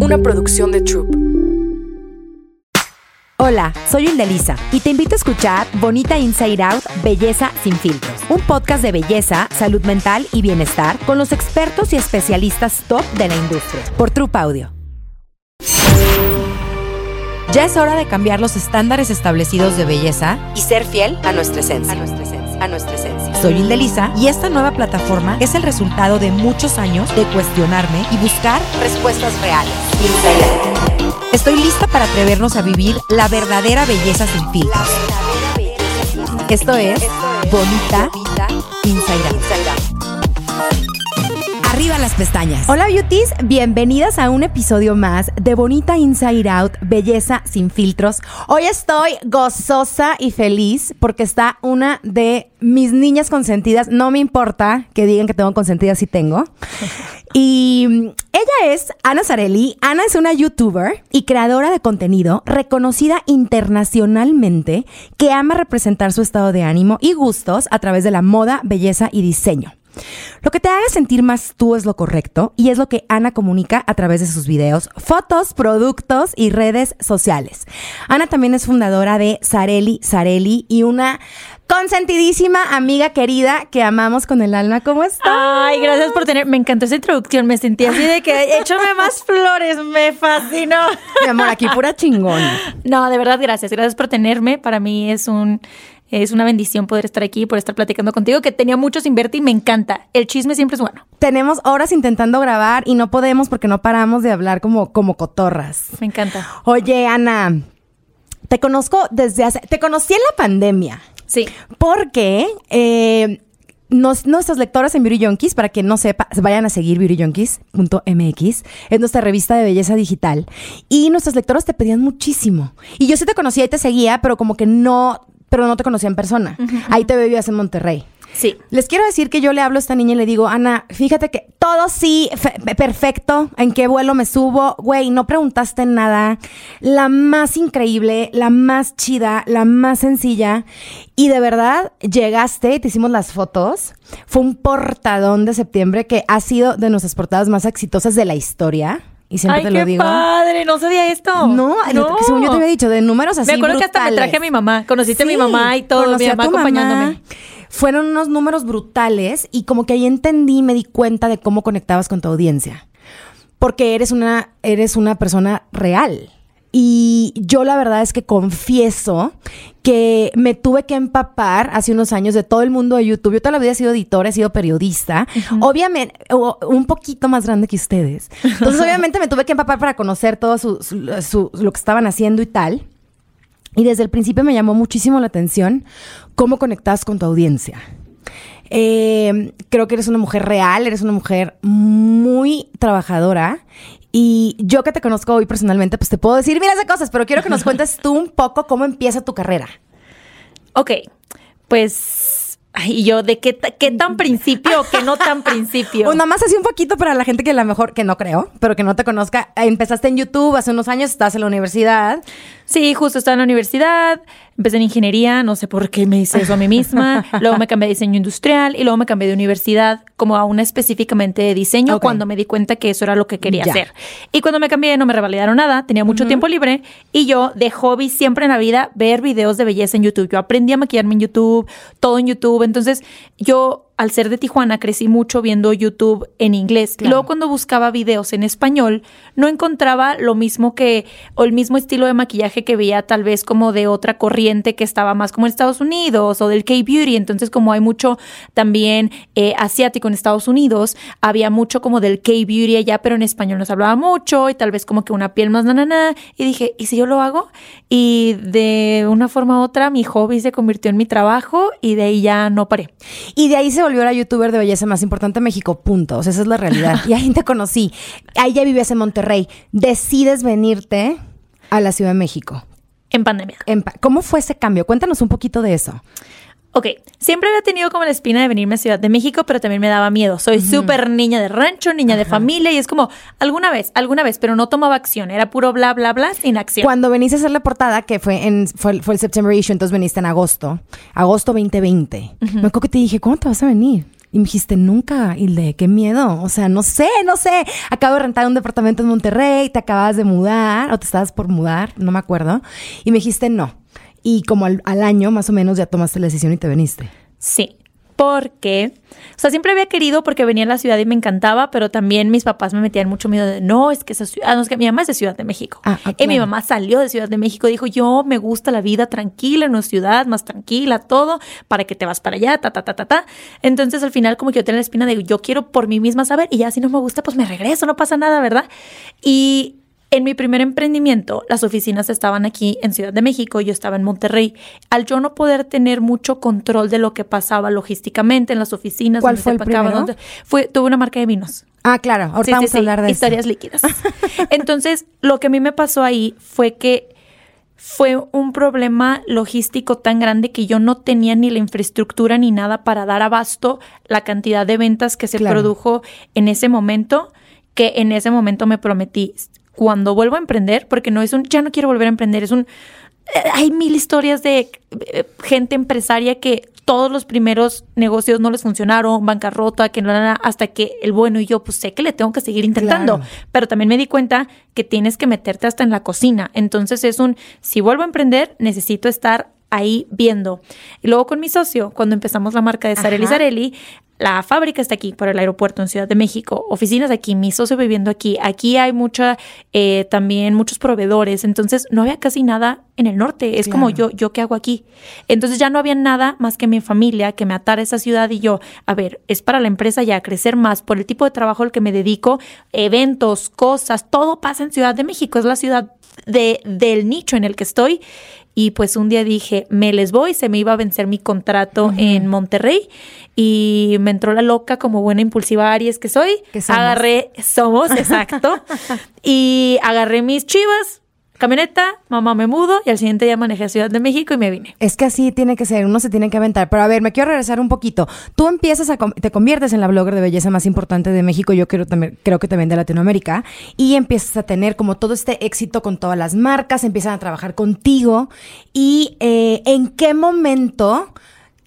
una producción de Troop. Hola, soy Indelisa y te invito a escuchar Bonita Inside Out, Belleza sin filtros, un podcast de belleza, salud mental y bienestar con los expertos y especialistas top de la industria, por Troop Audio. Ya es hora de cambiar los estándares establecidos de belleza y ser fiel a nuestra esencia. A. A nuestra. Soy Indelisa y esta nueva plataforma es el resultado de muchos años de cuestionarme y buscar respuestas reales. Estoy lista para atrevernos a vivir la verdadera belleza sin filtros. Esto es Bonita Inside Out. Las pestañas. Hola beauties, bienvenidas a un episodio más de Bonita Inside Out, Belleza sin filtros. Hoy estoy gozosa y feliz porque está una de mis niñas consentidas. No me importa que digan que tengo consentidas si tengo. Y ella es Ana Zarelli. Ana es una youtuber y creadora de contenido reconocida internacionalmente que ama representar su estado de ánimo y gustos a través de la moda, belleza y diseño. Lo que te haga sentir más tú es lo correcto y es lo que Ana comunica a través de sus videos, fotos, productos y redes sociales. Ana también es fundadora de Sareli Sareli y una consentidísima amiga querida que amamos con el alma. ¿Cómo estás? Ay, gracias por tener. Me encantó esa introducción. Me sentí así de que échame más flores. Me fascinó. Mi amor, aquí pura chingón. No, de verdad, gracias. Gracias por tenerme. Para mí es un es una bendición poder estar aquí, por estar platicando contigo, que tenía mucho sin verte y me encanta. El chisme siempre es bueno. Tenemos horas intentando grabar y no podemos porque no paramos de hablar como, como cotorras. Me encanta. Oye, Ana, te conozco desde hace... Te conocí en la pandemia. Sí. Porque... Eh, nos, nuestros lectores en Beauty Junkies, para quien no sepa, vayan a seguir beautyjunkies.mx, es nuestra revista de belleza digital. Y nuestros lectores te pedían muchísimo. Y yo sí te conocía y te seguía, pero como que no pero no te conocía en persona. Ahí te vivías en Monterrey. Sí. Les quiero decir que yo le hablo a esta niña y le digo, Ana, fíjate que todo sí, perfecto, en qué vuelo me subo, güey, no preguntaste nada, la más increíble, la más chida, la más sencilla, y de verdad llegaste y te hicimos las fotos, fue un portadón de septiembre que ha sido de nuestras portadas más exitosas de la historia. Y siempre te lo digo. padre! No sabía esto. No, no. Que según yo te había dicho, de números así. Me acuerdo que hasta me traje a mi mamá. Conociste a mi mamá y todo. Mi mamá acompañándome. Fueron unos números brutales y como que ahí entendí, me di cuenta de cómo conectabas con tu audiencia. Porque eres una, eres una persona real. Y yo la verdad es que confieso que me tuve que empapar hace unos años de todo el mundo de YouTube. Yo toda la vida he sido editora, he sido periodista. Obviamente, un poquito más grande que ustedes. Entonces, obviamente me tuve que empapar para conocer todo lo que estaban haciendo y tal. Y desde el principio me llamó muchísimo la atención cómo conectas con tu audiencia. Eh, creo que eres una mujer real, eres una mujer muy trabajadora y yo que te conozco hoy personalmente, pues te puedo decir miles de cosas, pero quiero que nos cuentes tú un poco cómo empieza tu carrera. Ok, pues y yo, ¿de qué, qué tan principio o qué no tan principio? Pues nada más así un poquito para la gente que a lo mejor, que no creo, pero que no te conozca. Empezaste en YouTube hace unos años, estás en la universidad. Sí, justo estaba en la universidad, empecé en ingeniería, no sé por qué me hice eso a mí misma. luego me cambié de diseño industrial y luego me cambié de universidad como a una específicamente de diseño cuando me di cuenta que eso era lo que quería hacer. Y cuando me cambié no me revalidaron nada, tenía mucho tiempo libre y yo de hobby siempre en la vida ver videos de belleza en YouTube. Yo aprendí a maquillarme en YouTube, todo en YouTube. Entonces yo al ser de Tijuana, crecí mucho viendo YouTube en inglés. Luego cuando buscaba videos en español, no encontraba lo mismo que, o el mismo estilo de maquillaje que veía tal vez como de otra corriente que estaba más como en Estados Unidos o del K-Beauty. Entonces, como hay mucho también eh, asiático en Estados Unidos, había mucho como del K-Beauty allá, pero en español nos hablaba mucho y tal vez como que una piel más nanana. Y dije, ¿y si yo lo hago? Y de una forma u otra, mi hobby se convirtió en mi trabajo y de ahí ya no paré. Y de ahí se volvió la youtuber de belleza más importante de México, punto. O sea, esa es la realidad. y ahí te conocí. Ahí ya vivías en Monterrey. Decides venirte a la Ciudad de México. En pandemia. ¿Cómo fue ese cambio? Cuéntanos un poquito de eso. Ok, siempre había tenido como la espina de venirme a Ciudad de México, pero también me daba miedo. Soy súper niña de rancho, niña de familia, y es como, alguna vez, alguna vez, pero no tomaba acción. Era puro bla, bla, bla, sin acción. Cuando veniste a hacer la portada, que fue en fue, fue el September issue, entonces veniste en agosto, agosto 2020. Me acuerdo que te dije, ¿cómo te vas a venir? Y me dijiste, nunca, Hilde, qué miedo. O sea, no sé, no sé. Acabo de rentar un departamento en Monterrey, te acabas de mudar o te estabas por mudar, no me acuerdo. Y me dijiste, no. Y como al, al año más o menos ya tomaste la decisión y te viniste. Sí, porque, o sea, siempre había querido porque venía a la ciudad y me encantaba, pero también mis papás me metían mucho miedo de, no, es que esa ciudad, no, es que mi mamá es de Ciudad de México. Ah, y mi mamá salió de Ciudad de México, dijo, yo me gusta la vida tranquila en una ciudad, más tranquila, todo, para que te vas para allá, ta, ta, ta, ta, ta. Entonces al final como que yo tenía la espina de, yo quiero por mí misma saber y ya si no me gusta, pues me regreso, no pasa nada, ¿verdad? Y en mi primer emprendimiento, las oficinas estaban aquí en Ciudad de México, yo estaba en Monterrey. Al yo no poder tener mucho control de lo que pasaba logísticamente en las oficinas, ¿cuál fue el primero? fue tuve una marca de vinos. Ah, claro, ahorita vamos a hablar de historias líquidas. Entonces, lo que a mí me pasó ahí fue que fue un problema logístico tan grande que yo no tenía ni la infraestructura ni nada para dar abasto la cantidad de ventas que se produjo en ese momento que en ese momento me prometí cuando vuelvo a emprender, porque no es un, ya no quiero volver a emprender, es un, eh, hay mil historias de eh, gente empresaria que todos los primeros negocios no les funcionaron, bancarrota, que no hasta que el bueno y yo pues sé que le tengo que seguir intentando, pero también me di cuenta que tienes que meterte hasta en la cocina. Entonces es un si vuelvo a emprender, necesito estar ahí viendo. Y luego con mi socio, cuando empezamos la marca de Sareli Sareli, la fábrica está aquí, por el aeropuerto en Ciudad de México, oficinas aquí, mi socio viviendo aquí, aquí hay mucha, eh, también muchos proveedores, entonces no había casi nada en el norte, es como yo, yo qué hago aquí. Entonces ya no había nada más que mi familia que me atara a esa ciudad y yo, a ver, es para la empresa ya crecer más por el tipo de trabajo al que me dedico, eventos, cosas, todo pasa en Ciudad de México, es la ciudad de, del nicho en el que estoy. Y pues un día dije, me les voy, se me iba a vencer mi contrato en Monterrey y me entró la loca como buena impulsiva Aries que soy. Agarré, somos, exacto. y agarré mis chivas, camioneta, mamá me mudo y al siguiente día manejé a Ciudad de México y me vine. Es que así tiene que ser, uno se tiene que aventar. Pero a ver, me quiero regresar un poquito. Tú empiezas a, te conviertes en la blogger de belleza más importante de México, yo creo, también, creo que también de Latinoamérica, y empiezas a tener como todo este éxito con todas las marcas, empiezan a trabajar contigo. ¿Y eh, en qué momento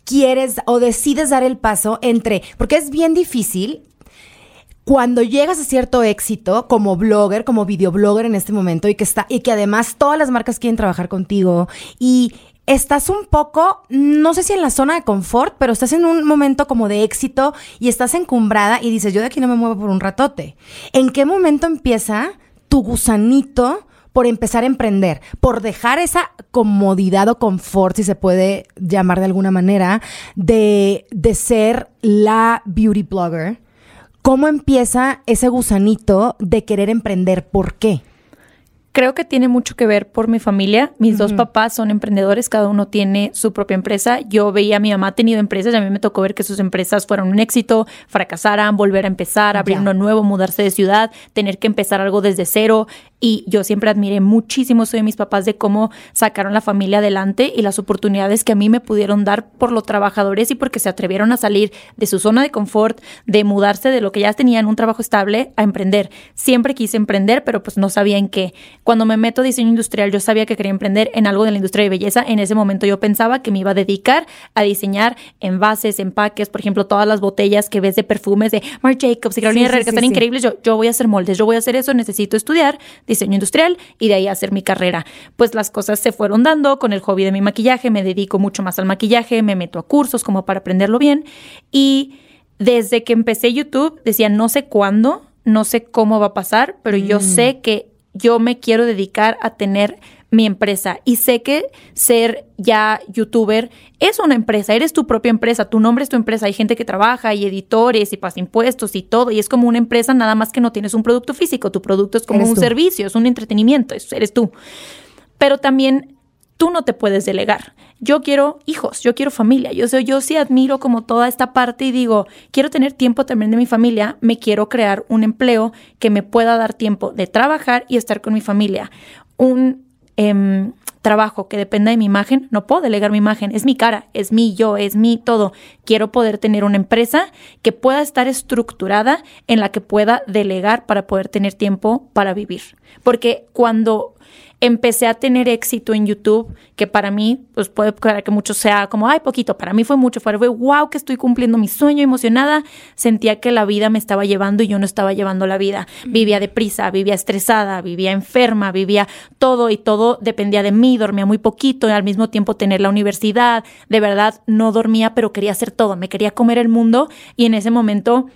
quieres o decides dar el paso entre, porque es bien difícil cuando llegas a cierto éxito como blogger, como videoblogger en este momento y que está y que además todas las marcas quieren trabajar contigo y estás un poco, no sé si en la zona de confort, pero estás en un momento como de éxito y estás encumbrada y dices, yo de aquí no me muevo por un ratote. ¿En qué momento empieza tu gusanito por empezar a emprender, por dejar esa comodidad o confort, si se puede llamar de alguna manera, de, de ser la beauty blogger? ¿Cómo empieza ese gusanito de querer emprender? ¿Por qué? Creo que tiene mucho que ver por mi familia. Mis dos papás son emprendedores, cada uno tiene su propia empresa. Yo veía a mi mamá tenido empresas y a mí me tocó ver que sus empresas fueron un éxito, fracasaran, volver a empezar, abrir uno nuevo, mudarse de ciudad, tener que empezar algo desde cero. Y yo siempre admiré muchísimo soy de mis papás de cómo sacaron la familia adelante y las oportunidades que a mí me pudieron dar por los trabajadores y porque se atrevieron a salir de su zona de confort, de mudarse de lo que ya tenían un trabajo estable a emprender. Siempre quise emprender, pero pues no sabía en qué. Cuando me meto a diseño industrial, yo sabía que quería emprender en algo de la industria de belleza. En ese momento yo pensaba que me iba a dedicar a diseñar envases, empaques, por ejemplo, todas las botellas que ves de perfumes de Marc Jacobs y Carolina Herrera, que están increíbles. Yo, yo voy a hacer moldes, yo voy a hacer eso, necesito estudiar diseño industrial y de ahí hacer mi carrera. Pues las cosas se fueron dando con el hobby de mi maquillaje, me dedico mucho más al maquillaje, me meto a cursos como para aprenderlo bien y desde que empecé YouTube decía no sé cuándo, no sé cómo va a pasar, pero yo mm. sé que yo me quiero dedicar a tener mi empresa y sé que ser ya youtuber es una empresa, eres tu propia empresa, tu nombre es tu empresa, hay gente que trabaja y editores y pasa impuestos y todo y es como una empresa nada más que no tienes un producto físico, tu producto es como un servicio, es un entretenimiento, eres tú. Pero también tú no te puedes delegar. Yo quiero hijos, yo quiero familia. Yo, sé, yo sí admiro como toda esta parte y digo, quiero tener tiempo también de mi familia, me quiero crear un empleo que me pueda dar tiempo de trabajar y estar con mi familia. Un em, trabajo que dependa de mi imagen, no puedo delegar mi imagen, es mi cara, es mi yo, es mi todo. Quiero poder tener una empresa que pueda estar estructurada en la que pueda delegar para poder tener tiempo para vivir. Porque cuando empecé a tener éxito en YouTube, que para mí, pues puede que mucho sea como, ay, poquito, para mí fue mucho, fue, wow, que estoy cumpliendo mi sueño, emocionada, sentía que la vida me estaba llevando y yo no estaba llevando la vida. Vivía deprisa, vivía estresada, vivía enferma, vivía todo y todo dependía de mí, dormía muy poquito y al mismo tiempo tener la universidad, de verdad no dormía, pero quería hacer todo, me quería comer el mundo y en ese momento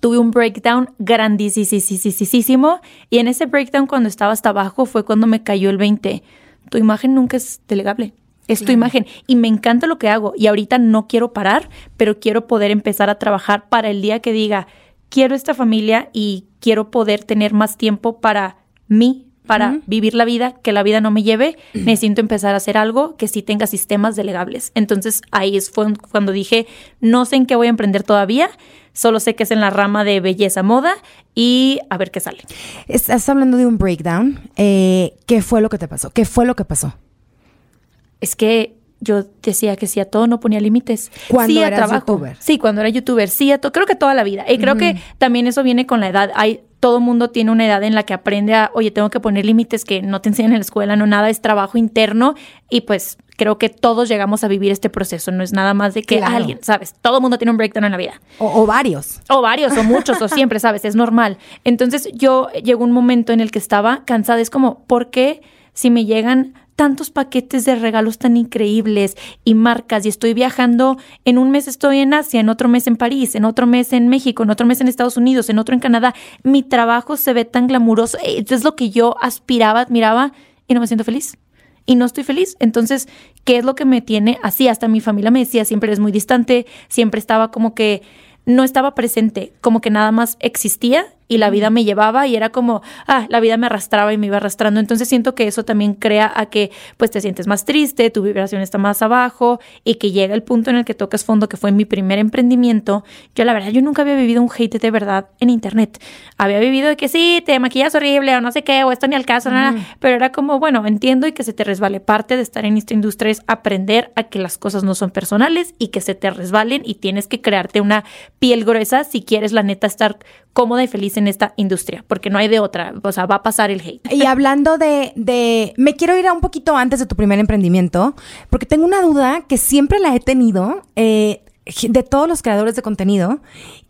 tuve un breakdown grandísimo y en ese breakdown cuando estaba hasta abajo fue cuando me cayó el 20. Tu imagen nunca es delegable. Es tu imagen y me encanta lo que hago y ahorita no quiero parar, pero quiero poder empezar a trabajar para el día que diga, quiero esta familia y quiero poder tener más tiempo para mí, para vivir la vida, que la vida no me lleve, necesito empezar a hacer algo que sí tenga sistemas delegables. Entonces ahí es cuando dije, no sé en qué voy a emprender todavía, Solo sé que es en la rama de belleza moda y a ver qué sale. Estás hablando de un breakdown. Eh, ¿Qué fue lo que te pasó? ¿Qué fue lo que pasó? Es que yo decía que sí a todo, no ponía límites. Cuando sí eras youtuber. Sí, cuando era youtuber. Sí, a todo. Creo que toda la vida. Y creo que también eso viene con la edad. Hay, todo mundo tiene una edad en la que aprende a, oye, tengo que poner límites que no te enseñan en la escuela, no nada, es trabajo interno. Y pues creo que todos llegamos a vivir este proceso. No es nada más de que alguien, ¿sabes? Todo mundo tiene un breakdown en la vida. O, varios. O varios, o muchos, o siempre, ¿sabes? Es normal. Entonces yo llegó un momento en el que estaba cansada. Es como, ¿por qué si me llegan tantos paquetes de regalos tan increíbles y marcas y estoy viajando, en un mes estoy en Asia, en otro mes en París, en otro mes en México, en otro mes en Estados Unidos, en otro en Canadá, mi trabajo se ve tan glamuroso, eh, es lo que yo aspiraba, admiraba y no me siento feliz y no estoy feliz. Entonces, ¿qué es lo que me tiene así? Hasta mi familia me decía, siempre eres muy distante, siempre estaba como que no estaba presente, como que nada más existía y la vida me llevaba y era como, ah, la vida me arrastraba y me iba arrastrando. Entonces siento que eso también crea a que pues te sientes más triste, tu vibración está más abajo y que llega el punto en el que tocas fondo, que fue mi primer emprendimiento. Yo la verdad, yo nunca había vivido un hate de verdad en internet. Había vivido de que sí, te maquillas horrible o no sé qué, o esto ni al caso, nada, pero era como, bueno, entiendo y que se te resbale. Parte de estar en esta industria es aprender a que las cosas no son personales y que se te resbalen y tienes que crearte una piel gruesa si quieres la neta estar cómoda y feliz en esta industria, porque no hay de otra, o sea, va a pasar el hate. Y hablando de, de, me quiero ir a un poquito antes de tu primer emprendimiento, porque tengo una duda que siempre la he tenido eh, de todos los creadores de contenido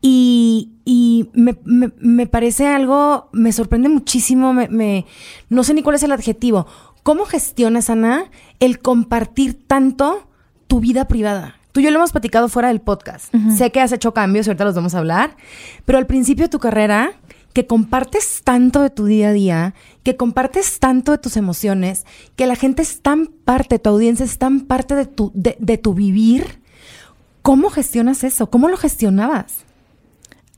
y, y me, me, parece algo, me sorprende muchísimo, me, no sé ni cuál es el adjetivo. ¿Cómo gestionas, Ana, el compartir tanto tu vida privada? Tú y yo lo hemos platicado fuera del podcast. Sé que has hecho cambios, ahorita los vamos a hablar, pero al principio de tu carrera, que compartes tanto de tu día a día, que compartes tanto de tus emociones, que la gente es tan parte, tu audiencia es tan parte de tu, de, de tu vivir, ¿cómo gestionas eso? ¿Cómo lo gestionabas?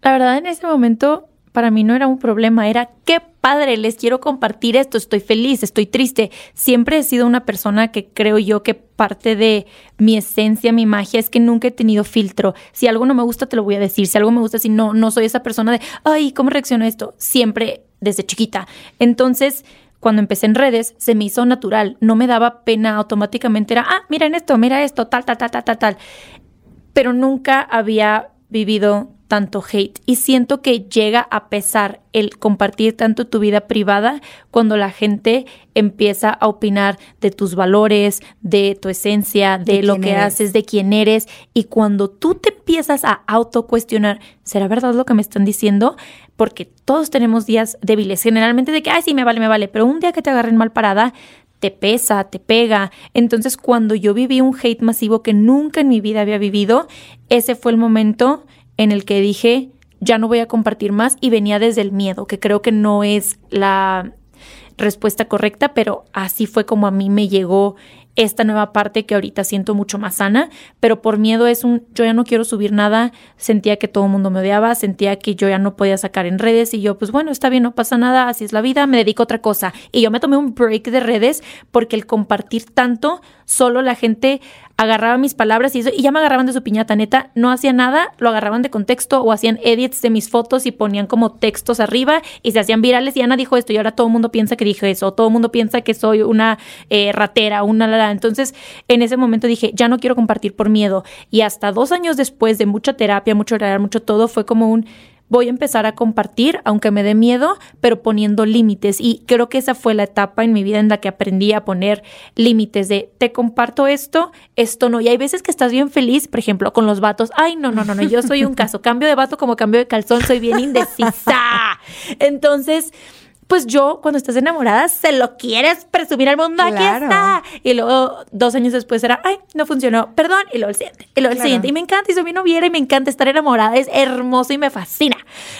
La verdad, en ese momento para mí no era un problema, era qué padre, les quiero compartir esto, estoy feliz, estoy triste. Siempre he sido una persona que creo yo que parte de mi esencia, mi magia es que nunca he tenido filtro. Si algo no me gusta, te lo voy a decir. Si algo me gusta, si no, no soy esa persona de, ay, ¿cómo reacciono esto? Siempre desde chiquita. Entonces, cuando empecé en redes, se me hizo natural, no me daba pena, automáticamente era, ah, miren esto, mira esto, tal, tal, tal, tal, tal, tal. Pero nunca había vivido tanto hate y siento que llega a pesar el compartir tanto tu vida privada cuando la gente empieza a opinar de tus valores, de tu esencia, de, lo que haces, de quién eres y cuando tú te empiezas a autocuestionar, ¿será verdad lo que me están diciendo? Porque todos tenemos días débiles, generalmente de que, ay, sí, me vale, me vale, pero un día que te agarren mal parada, te pesa, te pega. Entonces, cuando yo viví un hate masivo que nunca en mi vida había vivido, ese fue el momento en el que dije, ya no voy a compartir más y venía desde el miedo, que creo que no es la respuesta correcta, pero así fue como a mí me llegó esta nueva parte que ahorita siento mucho más sana, pero por miedo es un, yo ya no quiero subir nada, sentía que todo el mundo me odiaba, sentía que yo ya no podía sacar en redes y yo, pues bueno, está bien, no pasa nada, así es la vida, me dedico a otra cosa. Y yo me tomé un break de redes porque el compartir tanto, solo la gente agarraba mis palabras y eso, y ya me agarraban de su piñata, neta, no hacía nada, lo agarraban de contexto o hacían edits de mis fotos y ponían como textos arriba y se hacían virales y Ana dijo esto y ahora todo el mundo piensa que dije eso, todo el mundo piensa que soy una eh, ratera, una la, Entonces, en ese momento dije, ya no quiero compartir por miedo. Y hasta dos años después de mucha terapia, mucho orar, mucho todo, fue como un voy a empezar a compartir, aunque me dé miedo, pero poniendo límites. Y creo que esa fue la etapa en mi vida en la que aprendí a poner límites de te comparto esto, esto no. Y hay veces que estás bien feliz, por ejemplo, con los vatos. Ay, no, no, no, no, yo soy un caso. Cambio de vato como cambio de calzón, soy bien indecisa. Entonces, pues yo cuando estás enamorada se lo quieres presumir al mundo, aquí está. Y luego dos años después era, ay, no funcionó, perdón, y luego el siguiente, y luego el siguiente. Y me encanta, y soy mi noviera y me encanta estar enamorada, es hermoso y me fascina.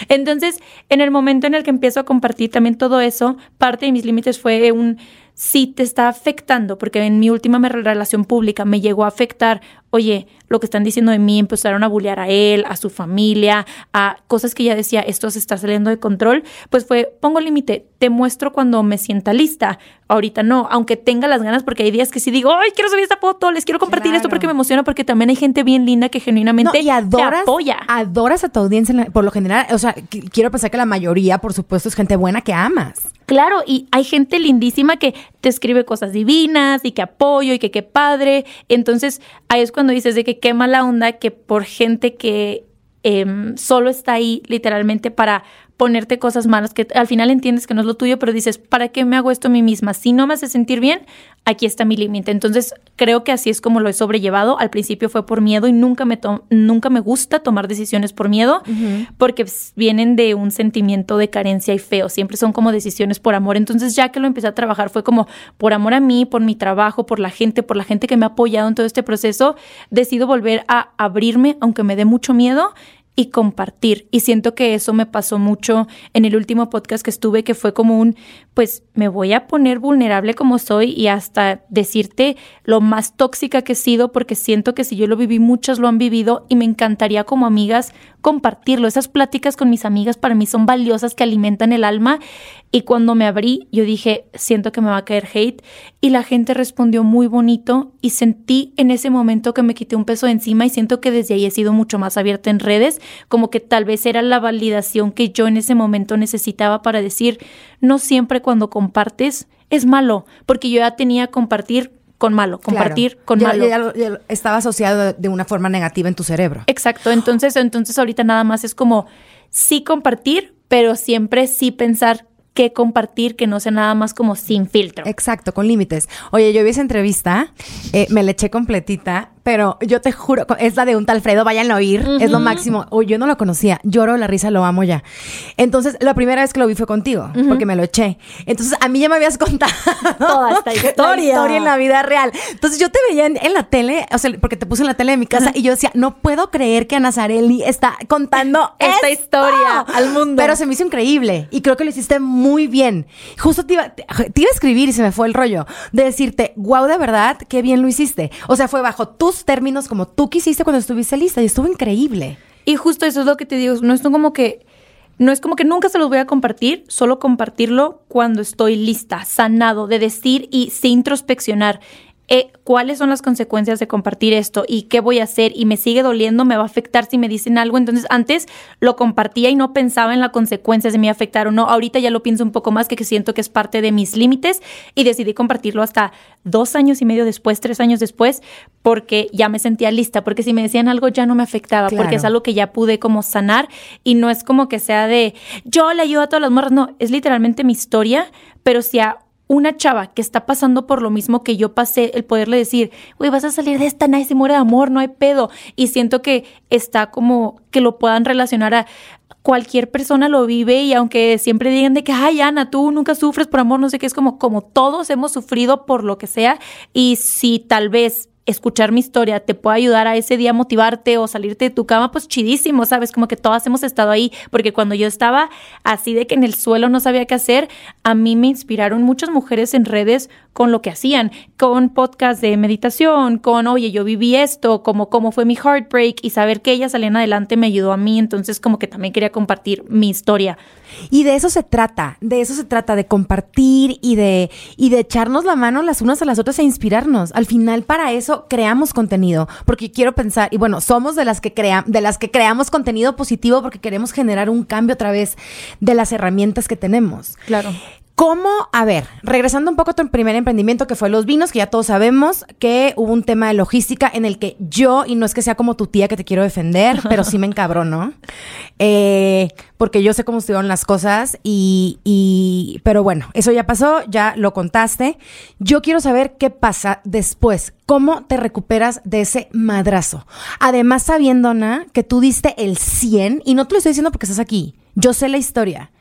Entonces, en el momento en el que empiezo a compartir también todo eso, parte de mis límites fue un si te está afectando, porque en mi última relación pública me llegó a afectar, oye, lo que están diciendo de mí, empezaron a bullear a él, a su familia, a cosas que ya decía, esto se está saliendo de control, pues fue, pongo límite, te muestro cuando me sienta lista, ahorita no, aunque tenga las ganas, porque hay días que sí digo, ay, quiero subir esta foto, les quiero compartir esto porque me emociona, porque también hay gente bien linda que genuinamente y adoras, te apoya. Adoras a tu audiencia, por lo general, o sea, quiero pensar que la mayoría, por supuesto, es gente buena que amas. Claro, y hay gente lindísima que te escribe cosas divinas y que apoyo y que qué padre. Entonces, ahí es cuando dices de que qué mala onda que por gente que em, solo está ahí literalmente para ponerte cosas malas que al final entiendes que no es lo tuyo, pero dices, ¿para qué me hago esto a mí misma? Si no me hace sentir bien, aquí está mi límite. Entonces, creo que así es como lo he sobrellevado. Al principio fue por miedo y nunca me, nunca me gusta tomar decisiones por miedo porque vienen de un sentimiento de carencia y feo. Siempre son como decisiones por amor. Entonces, ya que lo empecé a trabajar, fue como por amor a mí, por mi trabajo, por la gente, por la gente que me ha apoyado en todo este proceso, decido volver a abrirme, aunque me dé mucho miedo y compartir. Y siento que eso me pasó mucho en el último podcast que estuve, que fue como un, pues me voy a poner vulnerable como soy y hasta decirte lo más tóxica que he sido, porque siento que si yo lo viví, muchas lo han vivido y me encantaría como amigas compartirlo. Esas pláticas con mis amigas para mí son valiosas que alimentan el alma. Y cuando me abrí, yo dije, siento que me va a caer hate. Y la gente respondió muy bonito y sentí en ese momento que me quité un peso de encima y siento que desde ahí he sido mucho más abierta en redes, como que tal vez era la validación que yo en ese momento necesitaba para decir, no siempre cuando compartes es malo, porque yo ya tenía compartir con malo, compartir con malo. estaba asociado de una forma negativa en tu cerebro. Exacto, entonces, entonces ahorita nada más es como sí compartir, pero siempre sí pensar qué compartir, que no sea nada más como sin filtro. Exacto, con límites. Oye, yo vi esa entrevista, eh, me la eché completita pero yo te juro, es la de un tal Fredo, vayan a oír, es lo máximo. O yo no lo conocía, lloro la risa, lo amo ya. Entonces, la primera vez que lo vi fue contigo, porque me lo eché. Entonces, a mí ya me habías contado toda esta historia. historia en la vida real. Entonces, yo te veía en, la tele, o sea, porque te puse en la tele de mi casa y yo decía, no puedo creer que Ana Zarelli está contando esta historia al mundo. Pero se me hizo increíble y creo que lo hiciste muy bien. Justo te iba, te iba a escribir y se me fue el rollo de decirte, wow, de verdad, qué bien lo hiciste. O sea, fue bajo tus términos como tú quisiste cuando estuviste lista y estuvo increíble. Y justo eso es lo que te digo, no es como que no es como que nunca se los voy a compartir, solo compartirlo cuando estoy lista, sanado, de decir y sin introspeccionar. Eh, cuáles son las consecuencias de compartir esto y qué voy a hacer y me sigue doliendo, me va a afectar si me dicen algo. Entonces antes lo compartía y no pensaba en las consecuencias de me afectar o no. Ahorita ya lo pienso un poco más que, siento que es parte de mis límites y decidí compartirlo hasta dos años y medio después, tres años después, porque ya me sentía lista, porque si me decían algo ya no me afectaba, porque es algo que ya pude como sanar y no es como que sea de yo le ayudo a todas las morras, no, es literalmente mi historia, pero si a una chava que está pasando por lo mismo que yo pasé, el poderle decir, güey, vas a salir de esta, nadie se muere de amor, no hay pedo. Y siento que está como que lo puedan relacionar a cualquier persona lo vive y aunque siempre digan de que, ay, Ana, tú nunca sufres por amor, no sé qué, es como, como todos hemos sufrido por lo que sea. Y si tal vez escuchar mi historia te puede ayudar a ese día motivarte o salirte de tu cama, pues chidísimo, ¿sabes? Como que todas hemos estado ahí, porque cuando yo estaba así de que en el suelo no sabía qué hacer, a mí me inspiraron muchas mujeres en redes con lo que hacían, con podcast de meditación, con, oye, yo viví esto, como cómo fue mi heartbreak y saber que ellas salían adelante me ayudó a mí, entonces como que también quería compartir mi historia. Y de eso se trata, de eso se trata, de compartir y de, y de echarnos la mano las unas a las otras e inspirarnos. Al final para creamos contenido, porque quiero pensar, y bueno, somos de las que, crea, de las que creamos contenido positivo porque queremos generar un cambio a través de las herramientas que tenemos. Claro. ¿Cómo? A ver, regresando un poco a tu primer emprendimiento que fue los vinos, que ya todos sabemos que hubo un tema de logística en el que yo, y no es que sea como tu tía que te quiero defender, pero sí me encabronó, eh, porque yo sé cómo estuvieron las cosas y, y, pero bueno, eso ya pasó, ya lo contaste. Yo quiero saber qué pasa después, cómo te recuperas de ese madrazo. Además, sabiendo, Ana, que tú diste el 100, y no te lo estoy diciendo porque estás aquí, yo sé la historia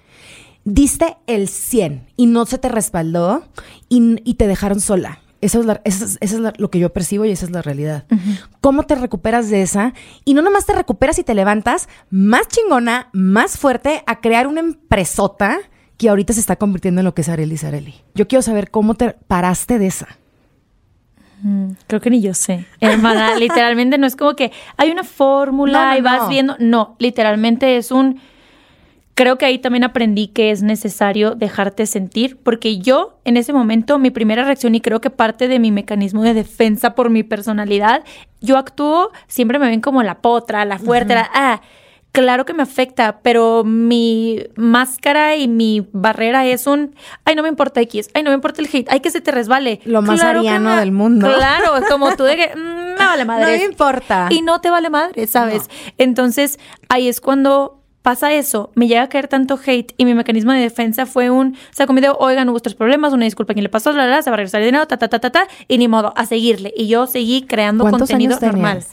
diste el 100 y no se te respaldó y, te dejaron sola. Eso es, es, lo que yo percibo y esa es la realidad. ¿Cómo te recuperas de esa? Y no nomás te recuperas y te levantas más chingona, más fuerte a crear una empresota que ahorita se está convirtiendo en lo que es Areli Sareli. Yo quiero saber cómo te paraste de esa. Mm, creo que ni yo sé. Hermana, literalmente no es como que hay una fórmula y vas viendo. No, literalmente es un creo que ahí también aprendí que es necesario dejarte sentir, porque yo en ese momento, mi primera reacción y creo que parte de mi mecanismo de defensa por mi personalidad, yo actúo, siempre me ven como la potra, la fuerte, la, ah, claro que me afecta, pero mi máscara y mi barrera es un, ay, no me importa X, ay, no me importa el hate, ay, que se te resbale. Lo más ariano del mundo. Claro, como tú de que, mm, me vale madre. No me importa. Y no te vale madre, ¿sabes? Entonces, ahí es cuando pasa eso, me llega a caer tanto hate y mi mecanismo de defensa fue un, saco mi dedo, oigan, hubo otros problemas, una disculpa, ¿quién le pasó? La, la, se va a regresar el dinero, ta, ta, ta, ta, ta, y ni modo, a seguirle. Y yo seguí creando contenido normal.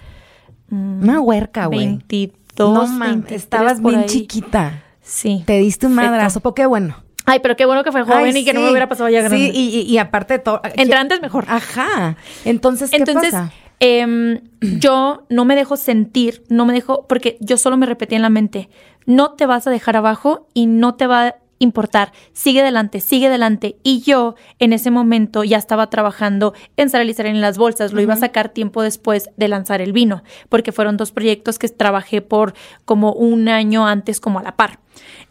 Mm, una huerca, güey. 22, no, estabas bien chiquita. Sí. Te diste un madrazo, porque bueno. Ay, pero qué bueno que fue joven y que no me hubiera pasado ya grande. Sí, y, y, aparte de todo. Antes mejor. Ajá. Entonces, ¿qué Entonces, pasa? Em, yo no me dejo sentir, no me dejo, porque yo solo me repetía en la mente, no te vas a dejar abajo y no te va a importar, sigue adelante, sigue adelante. Y yo en ese momento ya estaba trabajando en Saralizar en las bolsas, lo iba a sacar tiempo después de lanzar el vino, porque fueron dos proyectos que trabajé por como un año antes como a la par.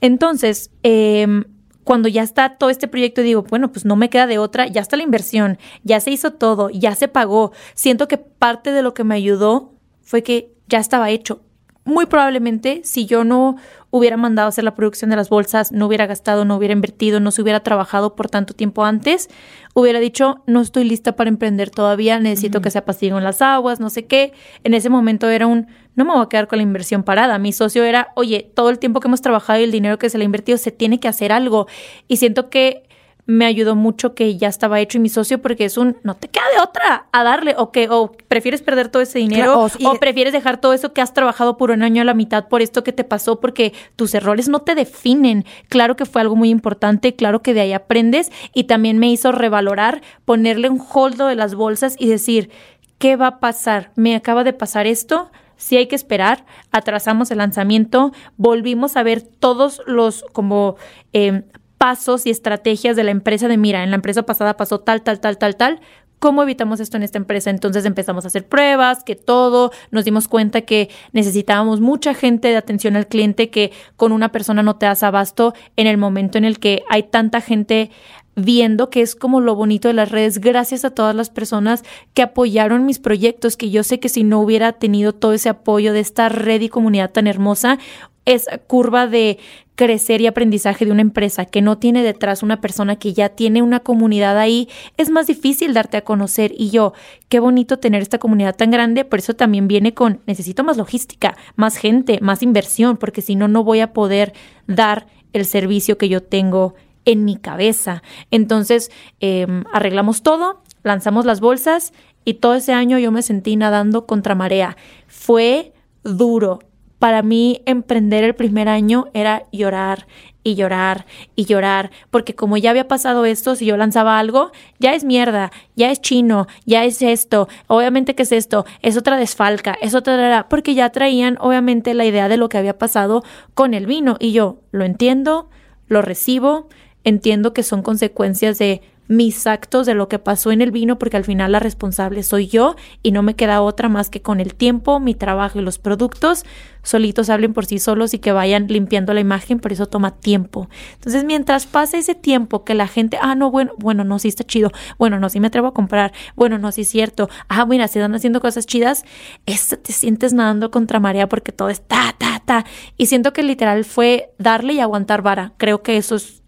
Entonces, eh, cuando ya está todo este proyecto, digo, bueno, pues no me queda de otra, ya está la inversión, ya se hizo todo, ya se pagó. Siento que parte de lo que me ayudó fue que ya estaba hecho. Muy probablemente, si yo no hubiera mandado a hacer la producción de las bolsas, no hubiera gastado, no hubiera invertido, no se hubiera trabajado por tanto tiempo antes, hubiera dicho, no estoy lista para emprender todavía, necesito que se apaciguen las aguas, no sé qué. En ese momento era un, no me voy a quedar con la inversión parada. Mi socio era, oye, todo el tiempo que hemos trabajado y el dinero que se le ha invertido, se tiene que hacer algo. Y siento que me ayudó mucho que ya estaba hecho y mi socio porque es un no te queda de otra a darle o que o prefieres perder todo ese dinero o, prefieres dejar todo eso que has trabajado por un año a la mitad por esto que te pasó porque tus errores no te definen. Claro que fue algo muy importante, claro que de ahí aprendes y también me hizo revalorar, ponerle un holdo de las bolsas y decir, ¿qué va a pasar? Me acaba de pasar esto, si hay que esperar, atrasamos el lanzamiento, volvimos a ver todos los como eh, pasos y estrategias de la empresa de, mira, en la empresa pasada pasó tal, tal, tal, tal, tal, ¿Cómo evitamos esto en esta empresa? Entonces empezamos a hacer pruebas, que todo, nos dimos cuenta que necesitábamos mucha gente de atención al cliente, que con una persona no te das abasto en el momento en el que hay tanta gente viendo que es como lo bonito de las redes, gracias a todas las personas que apoyaron mis proyectos, que yo sé que si no hubiera tenido todo ese apoyo de esta red y comunidad tan hermosa, esa curva de crecer y aprendizaje de una empresa que no tiene detrás una persona que ya tiene una comunidad ahí, es más difícil darte a conocer. Y yo, qué bonito tener esta comunidad tan grande, por eso también viene con, necesito más logística, más gente, más inversión, porque si no, no voy a poder dar el servicio que yo tengo en mi cabeza. Entonces, em, arreglamos todo, lanzamos las bolsas y todo ese año yo me sentí nadando contra marea. Fue duro, para mí emprender el primer año era llorar y llorar y llorar, porque como ya había pasado esto, si yo lanzaba algo, ya es mierda, ya es chino, ya es esto, obviamente que es esto, es otra desfalca, es otra, porque ya traían obviamente la idea de lo que había pasado con el vino. Y yo lo entiendo, lo recibo, entiendo que son consecuencias de mis actos de lo que pasó en el vino, porque al final la responsable soy yo y no me queda otra más que con el tiempo, mi trabajo y los productos solitos hablen por sí solos y que vayan limpiando la imagen, por eso toma tiempo. Entonces, mientras pasa ese tiempo que la gente, ah, no, bueno, bueno, no, sí está chido, bueno, no, sí me atrevo a comprar, bueno, no, sí es cierto, ah, mira, se están haciendo cosas chidas, es, te sientes nadando contra marea porque todo es ta, ta, ta. Y siento que literal fue darle y aguantar vara. Creo que eso es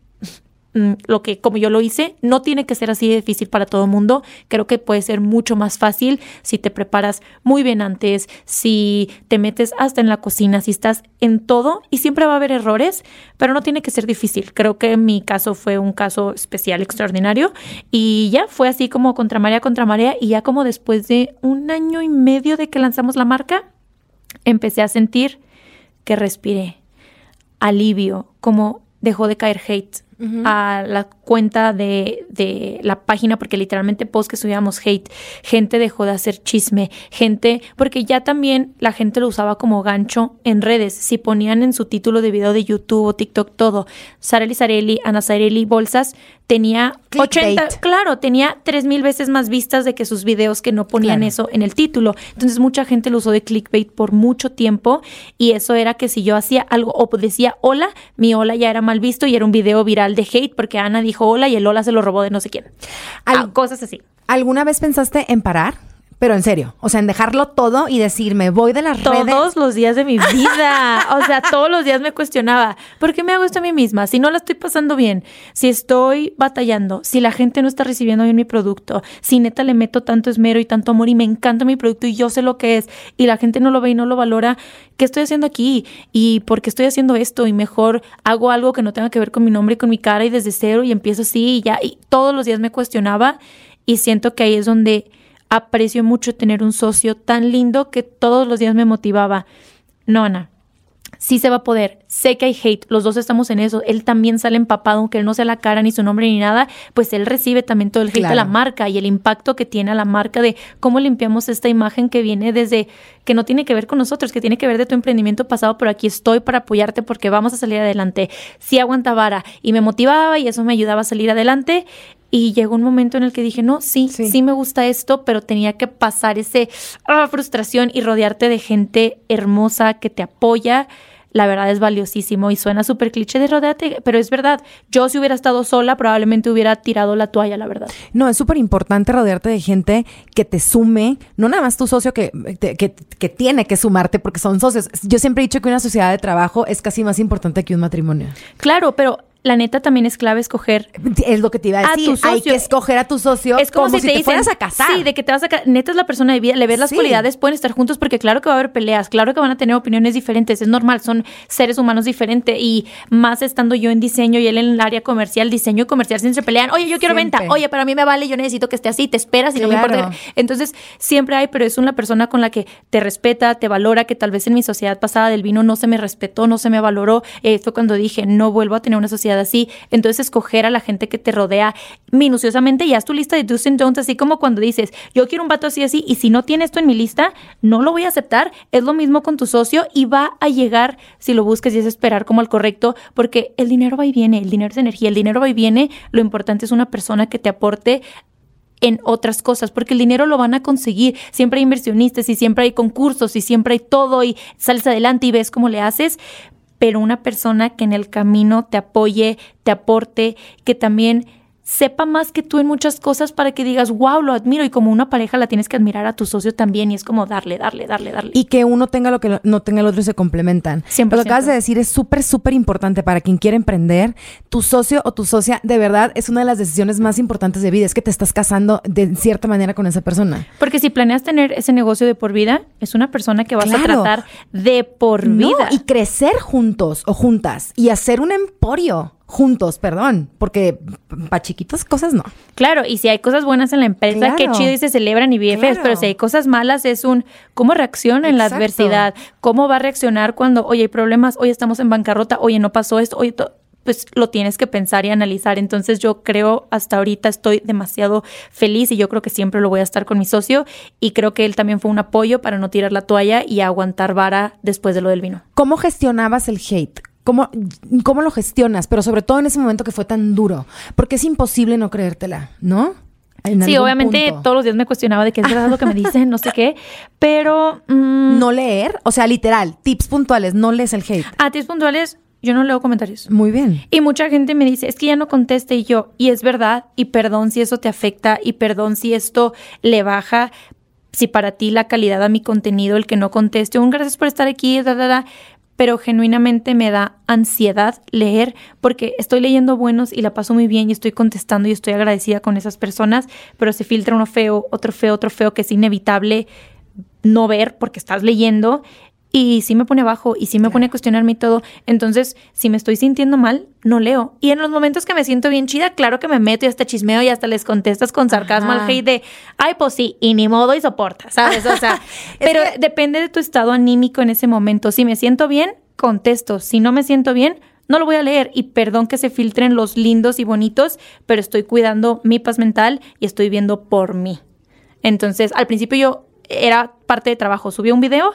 lo que como yo lo hice, no tiene que ser así de difícil para todo el mundo. Creo que puede ser mucho más fácil si te preparas muy bien antes, si te metes hasta en la cocina, si estás en todo y siempre va a haber errores, pero no tiene que ser difícil. Creo que mi caso fue un caso especial, extraordinario y ya fue así como contra María contra María y ya como después de un año y medio de que lanzamos la marca, empecé a sentir que respiré alivio, como dejó de caer hate a la cuenta de, de, la página, porque literalmente post que subíamos hate, gente dejó de hacer chisme, gente, porque ya también la gente lo usaba como gancho en redes. Si ponían en su título de video de YouTube o TikTok todo, Sareli Sareli, Ana Sareli Bolsas, tenía 80, claro, tenía tres mil veces más vistas de que sus videos que no ponían eso en el título. Entonces mucha gente lo usó de clickbait por mucho tiempo y eso era que si yo hacía algo o decía hola, mi hola ya era mal visto y era un video viral de hate porque Ana dijo hola y el hola se lo robó de no sé quién. cosas así. ¿Alguna vez pensaste en parar? Pero en serio, o sea, en dejarlo todo y decir, me voy de las redes. Todos los días de mi vida. o sea, todos los días me cuestionaba, ¿por qué me hago esto a mí misma? Si no la estoy pasando bien, si estoy batallando, si la gente no está recibiendo bien mi producto, si neta le meto tanto esmero y tanto amor y me encanta mi producto y yo sé lo que es y la gente no lo ve y no lo valora, ¿qué estoy haciendo aquí? ¿Y por qué estoy haciendo esto? Y mejor hago algo que no tenga que ver con mi nombre y con mi cara y desde cero y empiezo así y ya. Y todos los días me cuestionaba y siento que ahí es donde aprecio mucho tener un socio tan lindo que todos los días me motivaba. No, Ana, sí se va a poder. Sé que hay hate, los dos estamos en eso. Él también sale empapado, aunque él no sea la cara ni su nombre ni nada, pues él recibe también todo el hate de la marca y el impacto que tiene a la marca de cómo limpiamos esta imagen que viene desde que no tiene que ver con nosotros, que tiene que ver de tu emprendimiento pasado, pero aquí estoy para apoyarte porque vamos a salir adelante. Sí aguanta vara y me motivaba y eso me ayudaba a salir adelante. Y llegó un momento en el que dije, no, sí, sí, me gusta esto, pero tenía que pasar ese ah, frustración y rodearte de gente hermosa que te apoya. La verdad es valiosísimo y suena súper cliché de rodearte, pero es verdad. Yo si hubiera estado sola probablemente hubiera tirado la toalla, la verdad. No, es súper importante rodearte de gente que te sume, no nada más tu socio que, que, que tiene que sumarte porque son socios. Yo siempre he dicho que una sociedad de trabajo es casi más importante que un matrimonio. Claro, pero la neta también es clave escoger. Es lo que te iba a decir. Hay que escoger a tu socio. Es como, si, te, fueras a casar. Sí, de que te vas a Neta es la persona de vida. Le ves las cualidades, pueden estar juntos porque claro que va a haber peleas, claro que van a tener opiniones diferentes. Es normal, son seres humanos diferentes. Y más estando yo en diseño y él en el área comercial, diseño y comercial siempre se pelean. Oye, yo quiero venta. Oye, pero a mí me vale, yo necesito que esté así. Te esperas y no me importa. Entonces, siempre hay, pero es una persona con la que te respeta, te valora, que tal vez en mi sociedad pasada del vino no se me respetó, no se me valoró. Eh, fue cuando dije, no vuelvo a tener una sociedad así. Entonces, escoger a la gente que te rodea minuciosamente y haz tu lista de do's and don'ts, así como cuando dices, yo quiero un vato así, así, y si no tiene esto en mi lista, no lo voy a aceptar. Es lo mismo con tu socio y va a llegar, si lo buscas y es esperar como al correcto, porque el dinero va y viene, el dinero es energía, el dinero va y viene, lo importante es una persona que te aporte en otras cosas, porque el dinero lo van a conseguir. Siempre hay inversionistas y siempre hay concursos y siempre hay todo y sales adelante y ves cómo le haces, pero una persona que en el camino te apoye, te aporte, que también sepa más que tú en muchas cosas para que digas, wow, lo admiro. Y como una pareja la tienes que admirar a tu socio también. Y es como darle, darle, darle, darle. Y que uno tenga lo que no tenga el otro y se complementan. Siempre. Lo que acabas de decir es súper, súper importante para quien quiere emprender. Tu socio o tu socia, de verdad, es una de las decisiones más importantes de vida. Es que te estás casando de cierta manera con esa persona. Porque si planeas tener ese negocio de por vida, es una persona que vas a tratar de por vida. Y crecer juntos o juntas y hacer un emporio juntos, perdón, porque para chiquitos cosas no. Claro, y si hay cosas buenas en la empresa, qué chido y se celebran y bien pero si hay cosas malas es un cómo reacciona en la adversidad, cómo va a reaccionar cuando, oye, hay problemas, oye, estamos en bancarrota, oye, no pasó esto, oye, pues lo tienes que pensar y analizar. Entonces yo creo, hasta ahorita estoy demasiado feliz y yo creo que siempre lo voy a estar con mi socio y creo que él también fue un apoyo para no tirar la toalla y aguantar vara después de lo del vino. ¿Cómo gestionabas el hate? ¿Cómo, ¿Cómo lo gestionas? Pero sobre todo en ese momento que fue tan duro. Porque es imposible no creértela, ¿no? sí, obviamente todos los días me cuestionaba de qué es verdad lo que me dicen, no sé qué, pero... Mm, no leer, o sea, literal, tips puntuales, no lees el hate. Ah, tips puntuales, yo no leo comentarios. Muy bien. Y mucha gente me dice, es que ya no conteste y yo, y es verdad, y perdón si eso te afecta, y perdón si esto le baja, si para ti la calidad a mi contenido, el que no conteste, un gracias por estar aquí, da, da, da pero genuinamente me da ansiedad leer porque estoy leyendo buenos y la paso muy bien y estoy contestando y estoy agradecida con esas personas, pero se filtra uno feo, otro feo, otro feo que es inevitable no ver porque estás leyendo y sí me pone abajo y sí me pone a cuestionarme y todo. Entonces, si me estoy sintiendo mal, no leo. Y en los momentos que me siento bien chida, claro que me meto y hasta chismeo y hasta les contestas con sarcasmo al hate de, ay, pues sí, y ni modo y soporta, ¿sabes? O sea, pero depende de tu estado anímico en ese momento. Si me siento bien, contesto. Si no me siento bien, no lo voy a leer y perdón que se filtren los lindos y bonitos, pero estoy cuidando mi paz mental y estoy viendo por mí. Entonces, al principio yo era parte de trabajo, subí un video,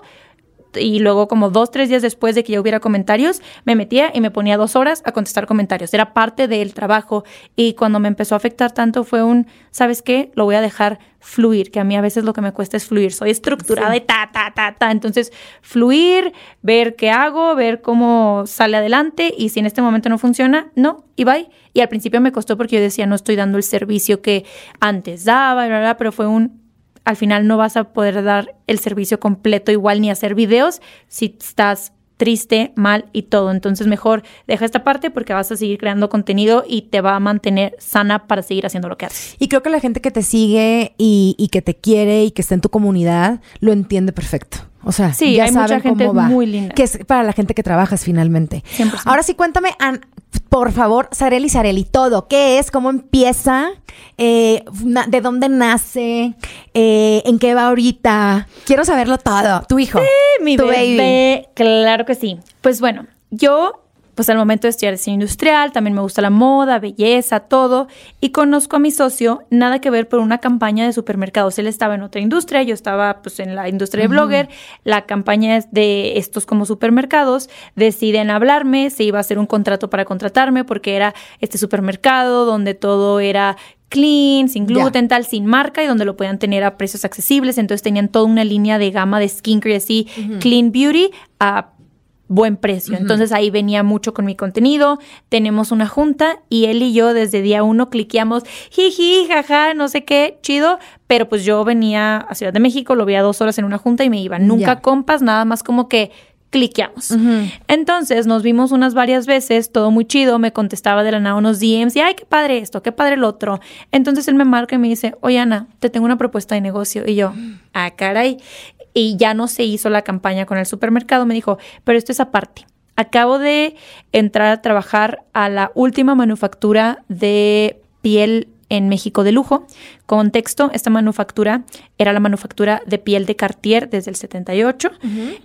y luego como dos, tres días después de que ya hubiera comentarios, me metía y me ponía dos horas a contestar comentarios. Era parte del trabajo y cuando me empezó a afectar tanto fue un, ¿sabes qué? Lo voy a dejar fluir, que a mí a veces lo que me cuesta es fluir. Soy estructurada y ta, ta, ta, ta. Entonces, fluir, ver qué hago, ver cómo sale adelante y si en este momento no funciona, no, y bye. Y al principio me costó porque yo decía, no estoy dando el servicio que antes daba, bla, bla, pero fue un, al final no vas a poder dar el servicio completo igual ni hacer videos si estás triste, mal y todo. Entonces mejor deja esta parte porque vas a seguir creando contenido y te va a mantener sana para seguir haciendo lo que haces. Y creo que la gente que te sigue y, que te quiere y que está en tu comunidad lo entiende perfecto. O sea, sí, ya hay mucha gente muy linda. Que es para la gente que trabajas finalmente. Ahora sí, cuéntame, por favor, Sareli, Sareli, todo. ¿Qué es? ¿Cómo empieza? Eh, ¿De dónde nace? Eh, ¿En qué va ahorita? Quiero saberlo todo. Tu hijo. Sí, mi bebé. Claro que sí. Pues bueno, yo pues al momento de estudiar diseño industrial, también me gusta la moda, belleza, todo, y conozco a mi socio, nada que ver por una campaña de supermercados. Él estaba en otra industria, yo estaba pues en la industria de blogger, la campaña de estos como supermercados, deciden hablarme, se iba a hacer un contrato para contratarme porque era este supermercado donde todo era clean, sin gluten, tal, sin marca y donde lo podían tener a precios accesibles. Entonces tenían toda una línea de gama de skincare así, clean beauty, a buen precio. Entonces ahí venía mucho con mi contenido. Tenemos una junta y él y yo desde día uno cliqueamos, jiji, jaja, no sé qué, chido. Pero pues yo venía a Ciudad de México, lo veía dos horas en una junta y me iba. Nunca compas, nada más como que cliqueamos. Entonces nos vimos unas varias veces, todo muy chido, me contestaba de la nada unos DMs y ay, qué padre esto, qué padre el otro. Entonces él me marca y me dice, oye Ana, te tengo una propuesta de negocio. Y yo, ah, caray y ya no se hizo la campaña con el supermercado. Me dijo, pero esto es aparte. Acabo de entrar a trabajar a la última manufactura de piel en México de lujo. Contexto, esta manufactura era la manufactura de piel de Cartier desde el 78.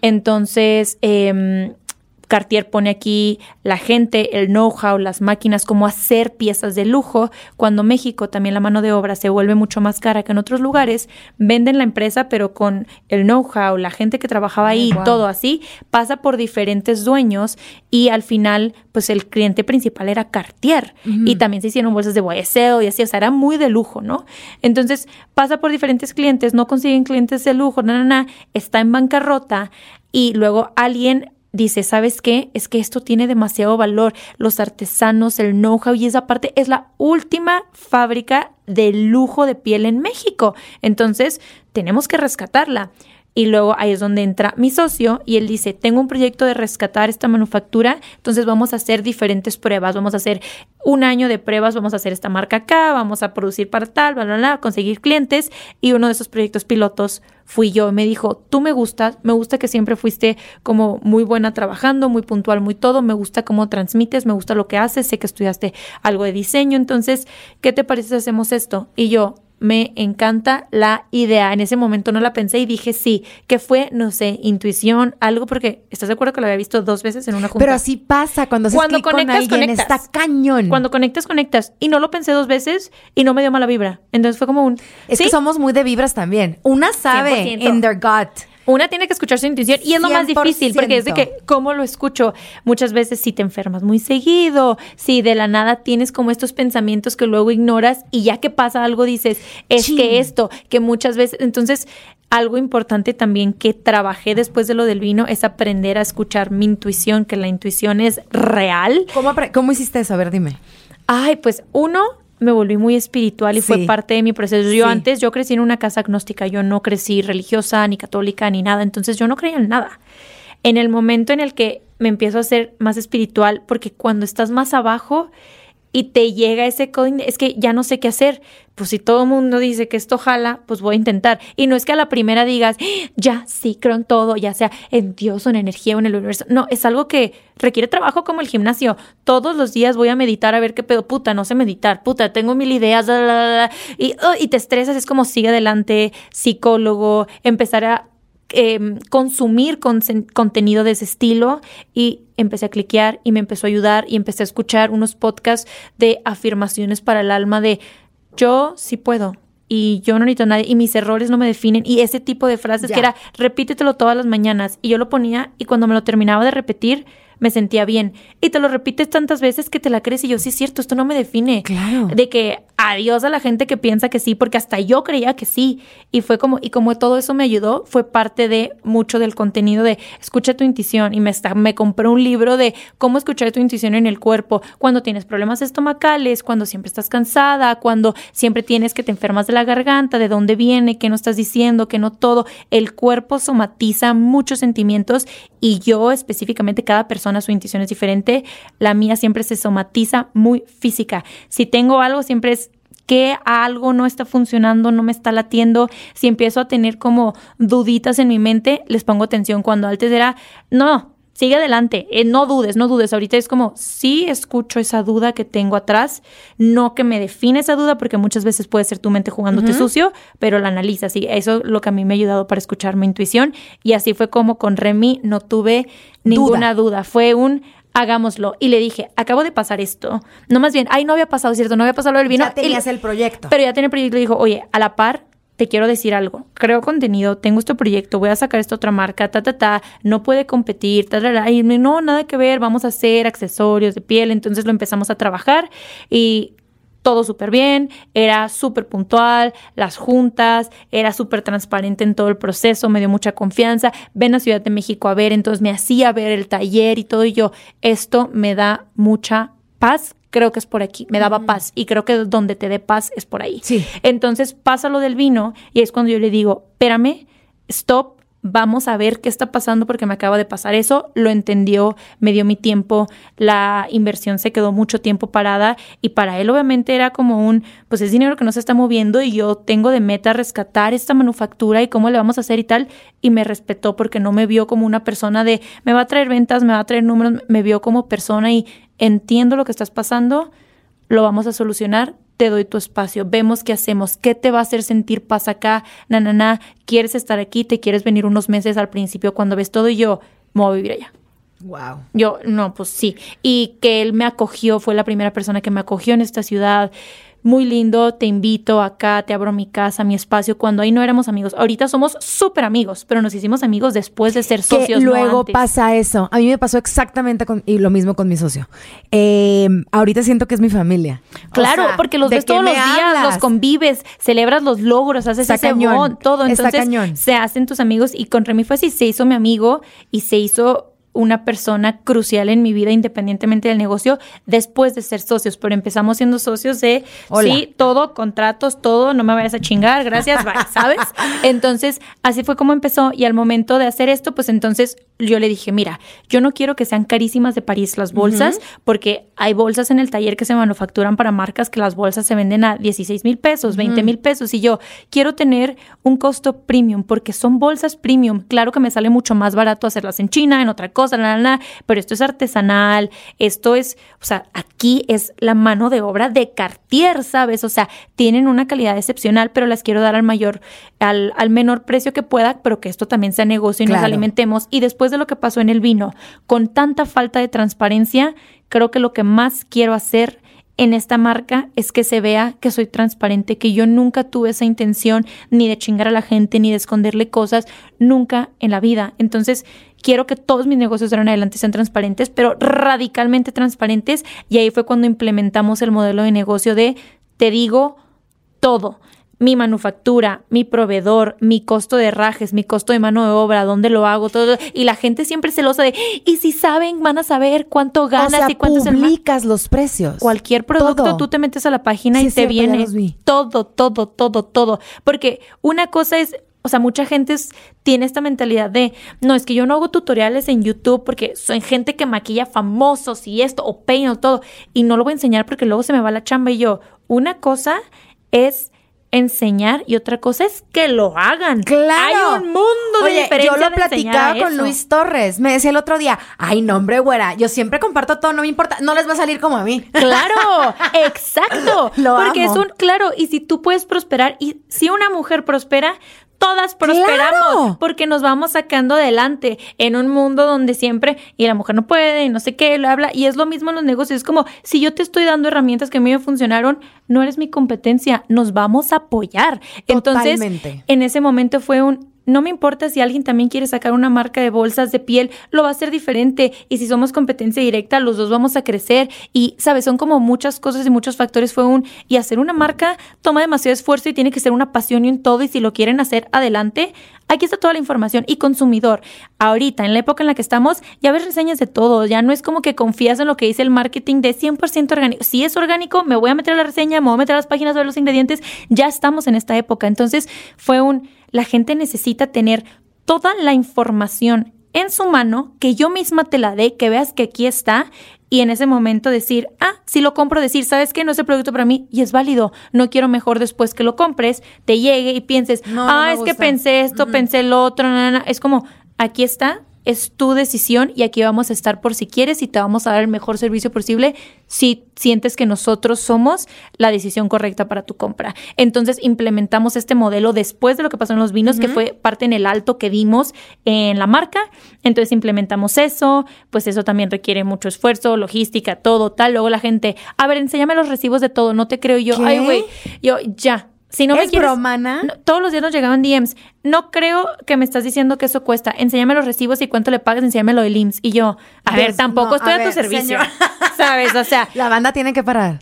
Entonces, eh, Cartier pone aquí la gente, el know-how, las máquinas, cómo hacer piezas de lujo. Cuando México también la mano de obra se vuelve mucho más cara que en otros lugares, venden la empresa, pero con el know-how, la gente que trabajaba ahí, todo así, pasa por diferentes dueños y al final, pues el cliente principal era Cartier. Y también se hicieron bolsas de YSL y así, o sea, era muy de lujo, ¿no? Entonces pasa por diferentes clientes, no consiguen clientes de lujo, na, na, na, está en bancarrota y luego alguien dice, ¿sabes qué? Es que esto tiene demasiado valor, los artesanos, el know-how y esa parte es la última fábrica de lujo de piel en México. Entonces, tenemos que rescatarla. Y luego ahí es donde entra mi socio y él dice, tengo un proyecto de rescatar esta manufactura, entonces vamos a hacer diferentes pruebas, vamos a hacer un año de pruebas, vamos a hacer esta marca acá, vamos a producir para tal, bla, bla, bla, conseguir clientes y uno de esos proyectos pilotos fui yo. Me dijo, tú me gustas, me gusta que siempre fuiste como muy buena trabajando, muy puntual, muy todo, me gusta cómo transmites, me gusta lo que haces, sé que estudiaste algo de diseño, entonces, ¿qué te parece si hacemos esto? Y yo, me encanta la idea. En ese momento no la pensé y dije sí, que fue, no sé, intuición, algo, porque estás de acuerdo que lo había visto dos veces en una junta. Pero así pasa cuando se cuando conectas, con alguien, está cañón. Cuando conectas, conectas. Y no lo pensé dos veces y no me dio mala vibra. Entonces fue como un. Es que somos muy de vibras también. Una sabe in their gut una tiene que escuchar su intuición y es lo más difícil porque es de que, ¿cómo lo escucho? Muchas veces si te enfermas muy seguido, si de la nada tienes como estos pensamientos que luego ignoras y ya que pasa algo dices, es que esto, que muchas veces, entonces algo importante también que trabajé después de lo del vino es aprender a escuchar mi intuición, que la intuición es real. ¿Cómo, cómo hiciste eso? A ver, dime. Ay, pues uno, me volví muy espiritual y fue parte de mi proceso. Yo antes, yo crecí en una casa agnóstica, yo no crecí religiosa, ni católica, ni nada, entonces yo no creía en nada. en el momento en el que me empiezo a ser más espiritual, porque cuando estás más abajo y te llega ese código, es que ya no sé qué hacer. Pues si todo el mundo dice que esto jala, pues voy a intentar. Y no es que a la primera digas, ya sí, creo en todo, ya sea en Dios o en energía o en el universo. No, es algo que requiere trabajo como el gimnasio. Todos los días voy a meditar a ver qué pedo. Puta, no sé meditar. Puta, tengo mil ideas. y, oh, y te estresas. Es como sigue adelante, psicólogo, empezar a Em, consumir contenido de ese estilo y empecé a cliquear y me empezó a ayudar y empecé a escuchar unos podcasts de afirmaciones para el alma de yo sí puedo, y yo no necesito a nadie y mis errores no me definen y ese tipo de frases que era repítetelo todas las mañanas y yo lo ponía y cuando me lo terminaba de repetir me sentía bien. Y te lo repites tantas veces que te la crees y yo, sí es cierto, esto no me define. Claro. De que adiós a la gente que piensa que sí, porque hasta yo creía que sí. Y fue como, y como todo eso me ayudó, fue parte de mucho del contenido de escucha tu intuición. Y me, está, me compré un libro de cómo escuchar tu intuición en el cuerpo, cuando tienes problemas estomacales, cuando siempre estás cansada, cuando siempre tienes que te enfermas de la garganta, de dónde viene, qué no estás diciendo, que no todo. El cuerpo somatiza muchos sentimientos y yo específicamente, cada persona su intuición es diferente. La mía siempre se somatiza muy física. Si tengo algo, siempre es que algo no está funcionando, no me está latiendo, si empiezo a tener como duditas en mi mente, les pongo atención. Cuando antes era, no, sigue adelante, eh, no dudes, no dudes. Ahorita es como, sí escucho esa duda que tengo atrás, no que me define esa duda, porque muchas veces puede ser tu mente jugándote sucio, pero la analizas. Y eso es lo que a mí me ha ayudado para escuchar mi intuición. Y así fue como con Remy no tuve ninguna duda. Fue un hagámoslo. Y le dije, acabo de pasar esto. No más bien, ay, no había pasado, ¿cierto? No había pasado lo del vino. Ya tenías el proyecto. Pero ya tenía el proyecto y dijo, oye, a la par, te quiero decir algo. Creo contenido, tengo este proyecto, voy a sacar esta otra marca, ta, ta, ta, no puede competir, ta, ta, ta. Y no, nada que ver, vamos a hacer accesorios de piel. Entonces lo empezamos a trabajar y todo súper bien, era súper puntual, las juntas, era súper transparente en todo el proceso, me dio mucha confianza, ven a Ciudad de México a ver, entonces me hacía ver el taller y todo, y yo, esto me da mucha paz, creo que es por aquí, me daba paz y creo que donde te dé paz es por ahí. Sí. Entonces pasa lo del vino y es cuando yo le digo, espérame, stop, vamos a ver qué está pasando porque me acaba de pasar eso, lo entendió, me dio mi tiempo, la inversión se quedó mucho tiempo parada y para él obviamente era como un, pues es dinero que no se está moviendo y yo tengo de meta rescatar esta manufactura y cómo le vamos a hacer y tal, y me respetó porque no me vio como una persona de, me va a traer ventas, me va a traer números, me vio como persona y entiendo lo que estás pasando, lo vamos a solucionar, te doy tu espacio, vemos qué hacemos, qué te va a hacer sentir paz acá, na, na, na, quieres estar aquí, te quieres venir unos meses al principio cuando ves todo y yo me voy a vivir allá. Wow. Yo, no, pues sí. Y que él me acogió, fue la primera persona que me acogió en esta ciudad muy lindo, te invito acá, te abro mi casa, mi espacio, cuando ahí no éramos amigos. Ahorita somos súper amigos, pero nos hicimos amigos después de ser socios. Que luego pasa eso. A mí me pasó exactamente con, y lo mismo con mi socio. Eh, ahorita siento que es mi familia. Claro, porque los ves todos los días, los convives, celebras los logros, haces ese cañón. todo. Entonces se hacen tus amigos y con Remy fue así, se hizo mi amigo y se hizo una persona crucial en mi vida independientemente del negocio después de ser socios, pero empezamos siendo socios de sí, todo, contratos, todo, no me vayas a chingar, gracias, bye, ¿sabes? Entonces, así fue como empezó y al momento de hacer esto, pues entonces yo le dije, mira, yo no quiero que sean carísimas de París las bolsas, porque hay bolsas en el taller que se manufacturan para marcas que las bolsas se venden a 16 mil pesos, 20 mil pesos, y yo quiero tener un costo premium, porque son bolsas premium. Claro que me sale mucho más barato hacerlas en China, en otra cosa, pero esto es artesanal, esto es, o sea, aquí es la mano de obra de Cartier, ¿sabes? O sea, tienen una calidad excepcional, pero las quiero dar al mayor, al, al menor precio que pueda, pero que esto también sea negocio y nos alimentemos. Y después de lo que pasó en el vino, con tanta falta de transparencia, creo que lo que más quiero hacer en esta marca es que se vea que soy transparente, que yo nunca tuve esa intención ni de chingar a la gente, ni de esconderle cosas, nunca en la vida. Entonces, quiero que todos mis negocios de ahora en adelante sean transparentes, pero radicalmente transparentes. Y ahí fue cuando implementamos el modelo de negocio de te digo todo mi manufactura, mi proveedor, mi costo de rajes, mi costo de mano de obra, dónde lo hago, todo. Y la gente siempre celosa de, y si saben, van a saber cuánto ganas y cuánto publicas los precios. Cualquier producto, tú te metes a la página y te viene todo, todo, todo, todo. Porque una cosa es o sea, mucha gente tiene esta mentalidad de, no, es que yo no hago tutoriales en YouTube porque soy gente que maquilla famosos y esto, o peino todo, y no lo voy a enseñar porque luego se me va la chamba y yo, una cosa es enseñar y otra cosa es que lo hagan. Claro. Hay un mundo de Oye, diferencia. Yo lo platicaba con Luis Torres. Me decía el otro día, ay, no, hombre, güera, yo siempre comparto todo, no me importa, no les va a salir como a mí. Claro, exacto. Lo Porque es un, claro, y si tú puedes prosperar, y si una mujer prospera, todas prosperamos porque nos vamos sacando adelante en un mundo donde siempre y la mujer no puede y no sé qué, lo habla y es lo mismo en los negocios, es como si yo te estoy dando herramientas que a mí me funcionaron, no eres mi competencia, nos vamos a apoyar. Entonces, en ese momento fue un no me importa si alguien también quiere sacar una marca de bolsas de piel, lo va a hacer diferente. Y si somos competencia directa, los dos vamos a crecer. Y, ¿sabes? Son como muchas cosas y muchos factores. Fue un. Y hacer una marca toma demasiado esfuerzo y tiene que ser una pasión y un todo. Y si lo quieren hacer adelante, aquí está toda la información. Y consumidor, ahorita, en la época en la que estamos, ya ves reseñas de todo. Ya no es como que confías en lo que dice el marketing de 100% orgánico. Si es orgánico, me voy a meter la reseña, me voy a meter a las páginas de los ingredientes. Ya estamos en esta época. Entonces, fue un la gente necesita tener toda la información en su mano, que yo misma te la dé, que veas que aquí está y en ese momento decir, ah, si lo compro, decir, ¿sabes qué? No es el producto para mí y es válido. No quiero mejor después que lo compres, te llegue y pienses, ah, es que pensé esto, pensé lo otro, es como, aquí está, es tu decisión y aquí vamos a estar por si quieres y te vamos a dar el mejor servicio posible si sientes que nosotros somos la decisión correcta para tu compra. Entonces implementamos este modelo después de lo que pasó en los vinos, que fue parte en el alto que dimos en la marca. Entonces implementamos eso, pues eso también requiere mucho esfuerzo, logística, todo tal. Luego la gente, a ver, enséñame los recibos de todo, no te creo yo. Ay, güey, yo ya, si no me ¿Es bromana? todos los días nos llegaban DMs. No creo que me estás diciendo que eso cuesta. Enséñame los recibos y cuánto le pagas, enséñame lo del IMSS. Y yo, a ver, tampoco estoy a, tu servicio. ¿Sabes? O sea. La banda tiene que parar.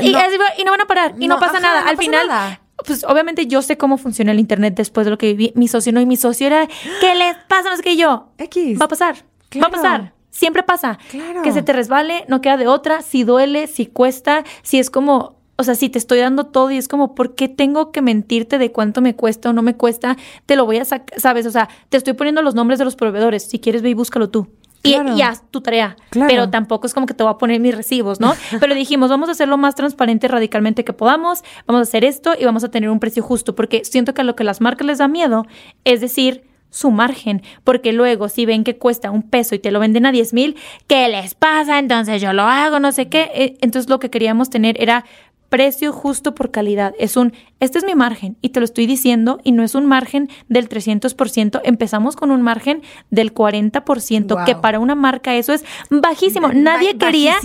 Y no, y no van a parar. Y no, pasa nada. Al final. Pues obviamente yo sé cómo funciona el internet después de lo que viví. Mi socio no, y mi socio era, ¿qué les pasa? No sé qué yo. X. Va a pasar. Va a pasar. Siempre pasa. Claro. Que se te resbale, no queda de otra. Si duele, si cuesta, si es como, o sea, si te estoy dando todo y es como, ¿por qué tengo que mentirte de cuánto me cuesta o no me cuesta? Te lo voy a sacar, ¿sabes? O sea, te estoy poniendo los nombres de los proveedores. Si quieres, ve y búscalo tú. Y, haz tu tarea. Pero tampoco es como que te voy a poner mis recibos, ¿no? Pero dijimos, vamos a hacer lo más transparente radicalmente que podamos, vamos a hacer esto y vamos a tener un precio justo, porque siento que a lo que las marcas les da miedo es decir, su margen, porque luego si ven que cuesta un peso y te lo venden a 10 mil, ¿qué les pasa? Entonces yo lo hago, no sé qué. Eh, entonces lo que queríamos tener era precio justo por calidad. Es un, este es mi margen y te lo estoy diciendo y no es un margen del 300%. Empezamos con un margen del 40%, que para una marca eso es bajísimo. Nadie quería,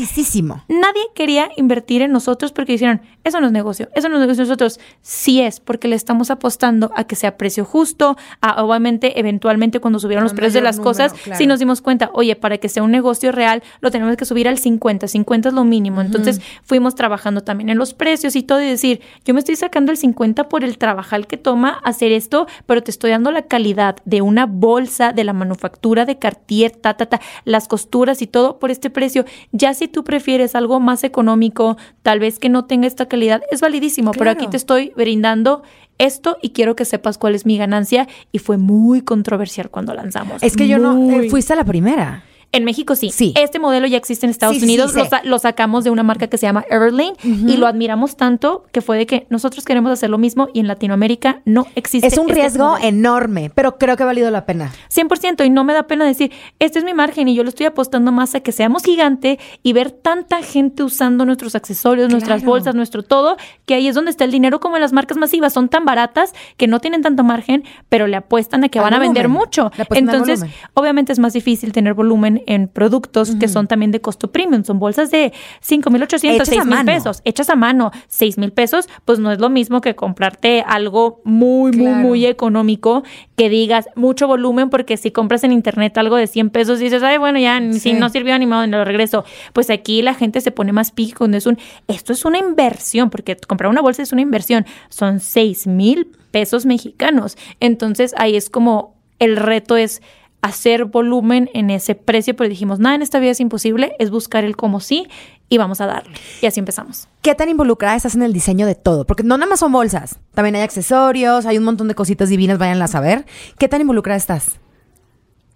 nadie quería invertir en nosotros porque dijeron, eso no es negocio, eso no es negocio nosotros. Sí es, porque le estamos apostando a que sea precio justo, a obviamente, eventualmente cuando subieron los precios de las cosas, si nos dimos cuenta, oye, para que sea un negocio real, lo tenemos que subir al 50, 50 es lo mínimo. Entonces fuimos trabajando también en los precios y todo y decir, yo me estoy sacando el 50 por el trabajar que toma hacer esto, pero te estoy dando la calidad de una bolsa, de la manufactura de Cartier, ta, ta, ta, las costuras y todo por este precio. Ya si tú prefieres algo más económico, tal vez que no tenga esta calidad, es validísimo, pero aquí te estoy brindando esto y quiero que sepas cuál es mi ganancia y fue muy controversial cuando lanzamos. Es que yo no, eh, fuiste la primera. En México sí. sí. Este modelo ya existe en Estados Unidos. lo, sacamos de una marca que se llama Everlane y lo admiramos tanto que fue de que nosotros queremos hacer lo mismo y en Latinoamérica no existe. Es un este riesgo enorme, pero creo que ha valido la pena. 100% y no me da pena decir, este es mi margen y yo lo estoy apostando más a que seamos gigante y ver tanta gente usando nuestros accesorios, nuestras bolsas, nuestro todo, que ahí es donde está el dinero como en las marcas masivas. Son tan baratas que no tienen tanto margen, pero le apuestan a que van a vender mucho. Entonces, obviamente es más difícil tener volumen en productos que son también de costo premium. Son bolsas de 5,800, 6 mil pesos, hechas a mano. 6 mil pesos, pues no es lo mismo que comprarte algo muy, muy, muy económico que digas mucho volumen, porque si compras en internet algo de 100 pesos dices, ay, bueno, ya, si no sirvió ni modo, lo regreso. Pues aquí la gente se pone más pico cuando es un, esto es una inversión, porque comprar una bolsa es una inversión. Son 6 mil pesos mexicanos. Entonces ahí es como el reto es hacer volumen en ese precio, pero dijimos, nada en esta vida es imposible, es buscar el como sí y vamos a darle. Y así empezamos. ¿Qué tan involucrada estás en el diseño de todo? Porque no nada más son bolsas, también hay accesorios, hay un montón de cositas divinas, váyanlas a saber. ¿Qué tan involucrada estás?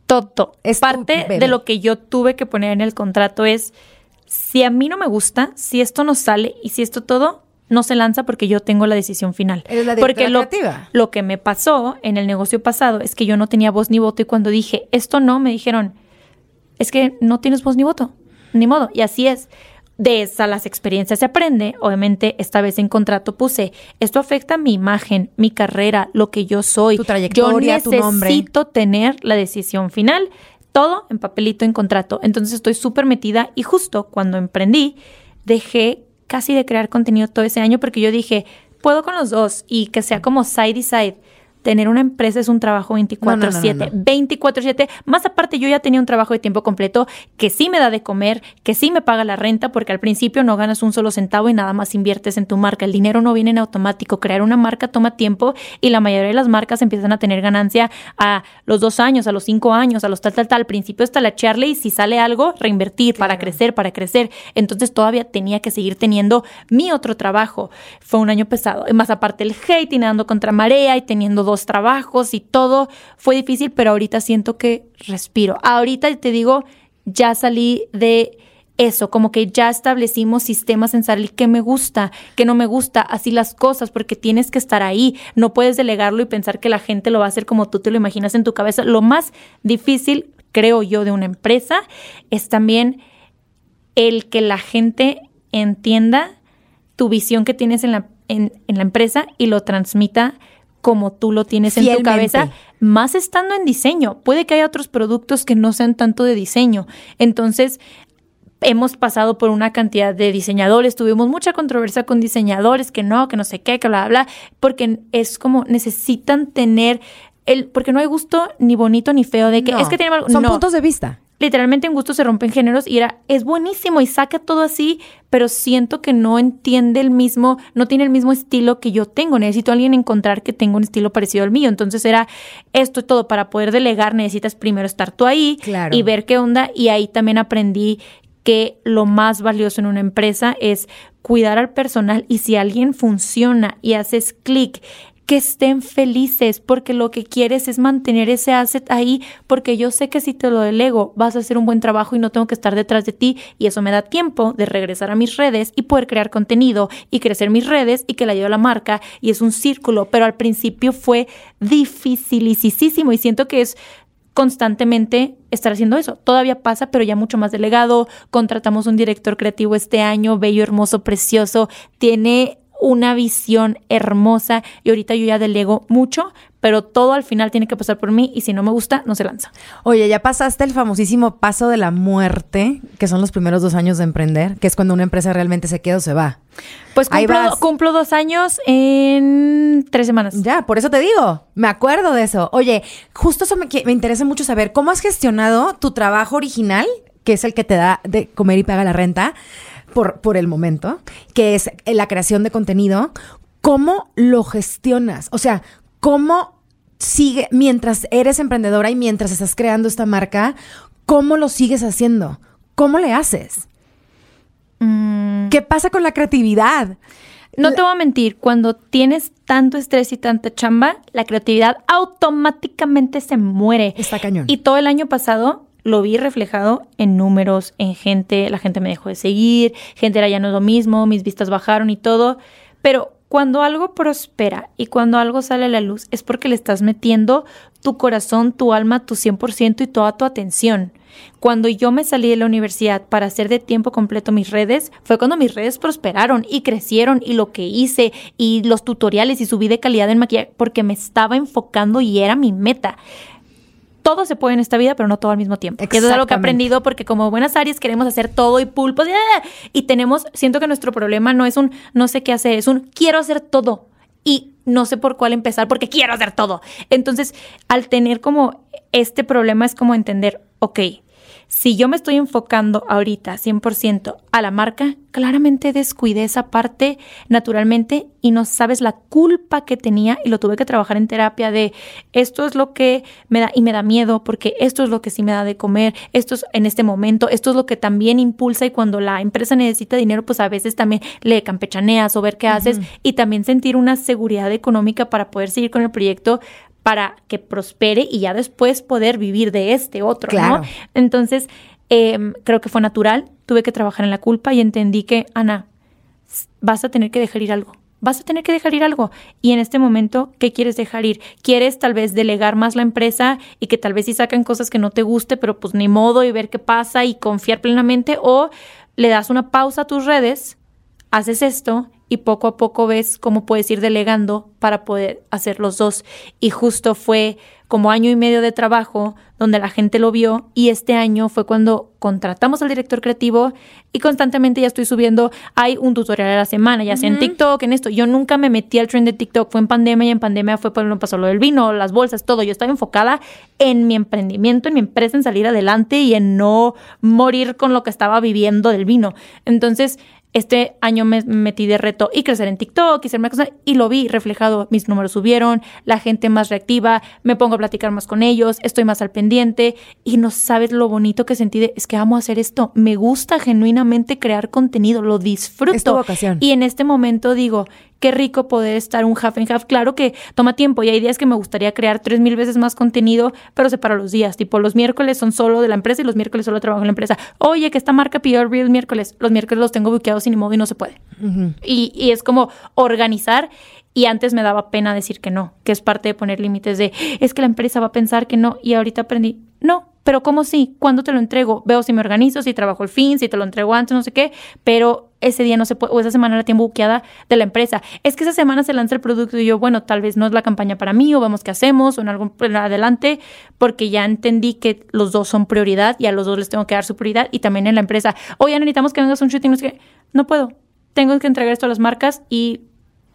Todo. Es Parte de lo que yo tuve que poner en el contrato es, si a mí no me gusta, si esto no sale y si esto todo, no se lanza porque yo tengo la decisión final. la porque lo, lo que me pasó en el negocio pasado es que yo no tenía voz ni voto y cuando dije, esto no, me dijeron, es que no tienes voz ni voto, ni modo. Y así es. De esas las experiencias se aprende. Obviamente, esta vez en contrato puse, esto afecta mi imagen, mi carrera, lo que yo soy. Tu trayectoria, yo necesito tener la decisión final. Todo en papelito, en contrato. Entonces estoy súper metida y justo cuando emprendí, dejé casi de crear contenido todo ese año porque yo dije, puedo con los dos y que sea como side y side tener una empresa es un trabajo 24/7, 24/7. Más aparte, yo ya tenía un trabajo de tiempo completo que sí me da de comer, que sí me paga la renta, porque al principio no ganas un solo centavo y nada más inviertes en tu marca. El dinero no viene en automático. Crear una marca toma tiempo y la mayoría de las marcas empiezan a tener ganancia a los dos años, a los cinco años, a los tal, tal, tal. Al principio está la charla y si sale algo, reinvertir para crecer, para crecer. Entonces todavía tenía que seguir teniendo mi otro trabajo. Fue un año pesado. Más aparte el hate y nadando contra marea y teniendo dos trabajos y todo fue difícil, pero ahorita siento que respiro. Ahorita te digo, ya salí de eso, como que ya establecimos sistemas en salir que me gusta, que no me gusta, así las cosas, porque tienes que estar ahí, no puedes delegarlo y pensar que la gente lo va a hacer como tú te lo imaginas en tu cabeza. Lo más difícil, creo yo, de una empresa es también el que la gente entienda tu visión que tienes en la, en, en la empresa y lo transmita como tú lo tienes en tu cabeza, más estando en diseño. Puede que haya otros productos que no sean tanto de diseño. Entonces, hemos pasado por una cantidad de diseñadores, tuvimos mucha controversia con diseñadores, que no, que no sé qué, que bla, bla, bla, porque es como necesitan tener el, porque no hay gusto ni bonito ni feo de que es que tiene Son puntos de vista literalmente en gusto se rompen géneros y era, es buenísimo y saca todo así, pero siento que no entiende el mismo, no tiene el mismo estilo que yo tengo. Necesito a alguien encontrar que tenga un estilo parecido al mío. Entonces era esto y todo. Para poder delegar necesitas primero estar tú ahí y ver qué onda. Y ahí también aprendí que lo más valioso en una empresa es cuidar al personal y si alguien funciona y haces clic que estén felices, porque lo que quieres es mantener ese asset ahí, porque yo sé que si te lo delego vas a hacer un buen trabajo y no tengo que estar detrás de ti y eso me da tiempo de regresar a mis redes y poder crear contenido y crecer mis redes y que la lleve a la marca y es un círculo, pero al principio fue dificilísimo y siento que es constantemente estar haciendo eso. Todavía pasa, pero ya mucho más delegado. Contratamos un director creativo este año, bello, hermoso, precioso. Tiene una visión hermosa y ahorita yo ya delego mucho, pero todo al final tiene que pasar por mí y si no me gusta, no se lanza. Oye, ya pasaste el famosísimo paso de la muerte, que son los primeros dos años de emprender, que es cuando una empresa realmente se queda o se va. Pues cumplo, cumplo dos años en tres semanas. Ya, por eso te digo, me acuerdo de eso. Oye, justo eso me, me interesa mucho saber, ¿cómo has gestionado tu trabajo original, que es el que te da de comer y paga la renta? Por, por el momento, que es la creación de contenido, ¿cómo lo gestionas? O sea, ¿cómo sigue, mientras eres emprendedora y mientras estás creando esta marca, cómo lo sigues haciendo? ¿Cómo le haces? Mm. ¿Qué pasa con la creatividad? No te voy a mentir, cuando tienes tanto estrés y tanta chamba, la creatividad automáticamente se muere. Está cañón. Y todo el año pasado lo vi reflejado en números, en gente, la gente me dejó de seguir, gente era ya no lo mismo, mis vistas bajaron y todo, pero cuando algo prospera y cuando algo sale a la luz es porque le estás metiendo tu corazón, tu alma, tu 100% y toda tu atención. Cuando yo me salí de la universidad para hacer de tiempo completo mis redes, fue cuando mis redes prosperaron y crecieron y lo que hice y los tutoriales y subí de calidad en maquillaje porque me estaba enfocando y era mi meta todo se puede en esta vida, pero no todo al mismo tiempo. eso es algo que he aprendido porque como buenas áreas queremos hacer todo y pulpos y tenemos, siento que nuestro problema no es un no sé qué hacer, es un quiero hacer todo y no sé por cuál empezar porque quiero hacer todo. Entonces, al tener como este problema es como entender, ok, si yo me estoy enfocando ahorita 100% a la marca, claramente descuidé esa parte naturalmente y no sabes la culpa que tenía y lo tuve que trabajar en terapia de esto es lo que me da y me da miedo porque esto es lo que sí me da de comer, esto es en este momento, esto es lo que también impulsa y cuando la empresa necesita dinero, pues a veces también le campechaneas o ver qué haces y también sentir una seguridad económica para poder seguir con el proyecto para que prospere y ya después poder vivir de este otro, ¿no? Entonces, em, creo que fue natural, tuve que trabajar en la culpa y entendí que, Ana, vas a tener que dejar ir algo. Vas a tener que dejar ir algo. Y en este momento, ¿qué quieres dejar ir? ¿Quieres tal vez delegar más la empresa y que tal vez sí sacan cosas que no te guste, pero pues ni modo y ver qué pasa y confiar plenamente? ¿O le das una pausa a tus redes, haces esto y poco a poco ves cómo puedes ir delegando para poder hacer los dos. Y justo fue como año y medio de trabajo donde la gente lo vio y este año fue cuando contratamos al director creativo y constantemente ya estoy subiendo, hay un tutorial a la semana, ya sea en TikTok, en esto. Yo nunca me metí al trend de TikTok, fue en pandemia y en pandemia fue cuando pasó lo del vino, las bolsas, todo. Yo estaba enfocada en mi emprendimiento, en mi empresa, en salir adelante y en no morir con lo que estaba viviendo del vino. Entonces, este año me metí de reto y crecer en TikTok y ser una cosa y lo vi reflejado. Mis números subieron, la gente más reactiva, me pongo a platicar más con ellos, estoy más al pendiente y no sabes lo bonito que sentí de es que amo hacer esto. Me gusta genuinamente crear contenido, lo disfruto. Y en este momento digo, qué rico poder estar un half and half. Claro que toma tiempo y hay días que me gustaría crear tres mil veces más contenido, pero separo los días. Tipo, los miércoles son solo de la empresa y los miércoles solo trabajo en la empresa. Oye, que esta marca pidió el miércoles. Los miércoles los tengo buqueados sin modo y no se puede. y, y es como organizar y antes me daba pena decir que no, que es parte de poner límites de, es que la empresa va a pensar que no, y ahorita aprendí, no, pero ¿cómo sí? ¿Cuándo te lo entrego? Veo si me organizo, si trabajo el fin, si te lo entrego antes, no sé qué, pero ese día no se puede, o esa semana la tengo buqueada de la empresa. Es que esa semana se lanza el producto y yo, bueno, tal vez no es la campaña para mí, o vamos qué hacemos, o en algún adelante, porque ya entendí que los dos son prioridad y a los dos les tengo que dar su prioridad y también en la empresa. Oye, necesitamos que vengas un shooting, no sé qué. No puedo. Tengo que entregar esto a las marcas y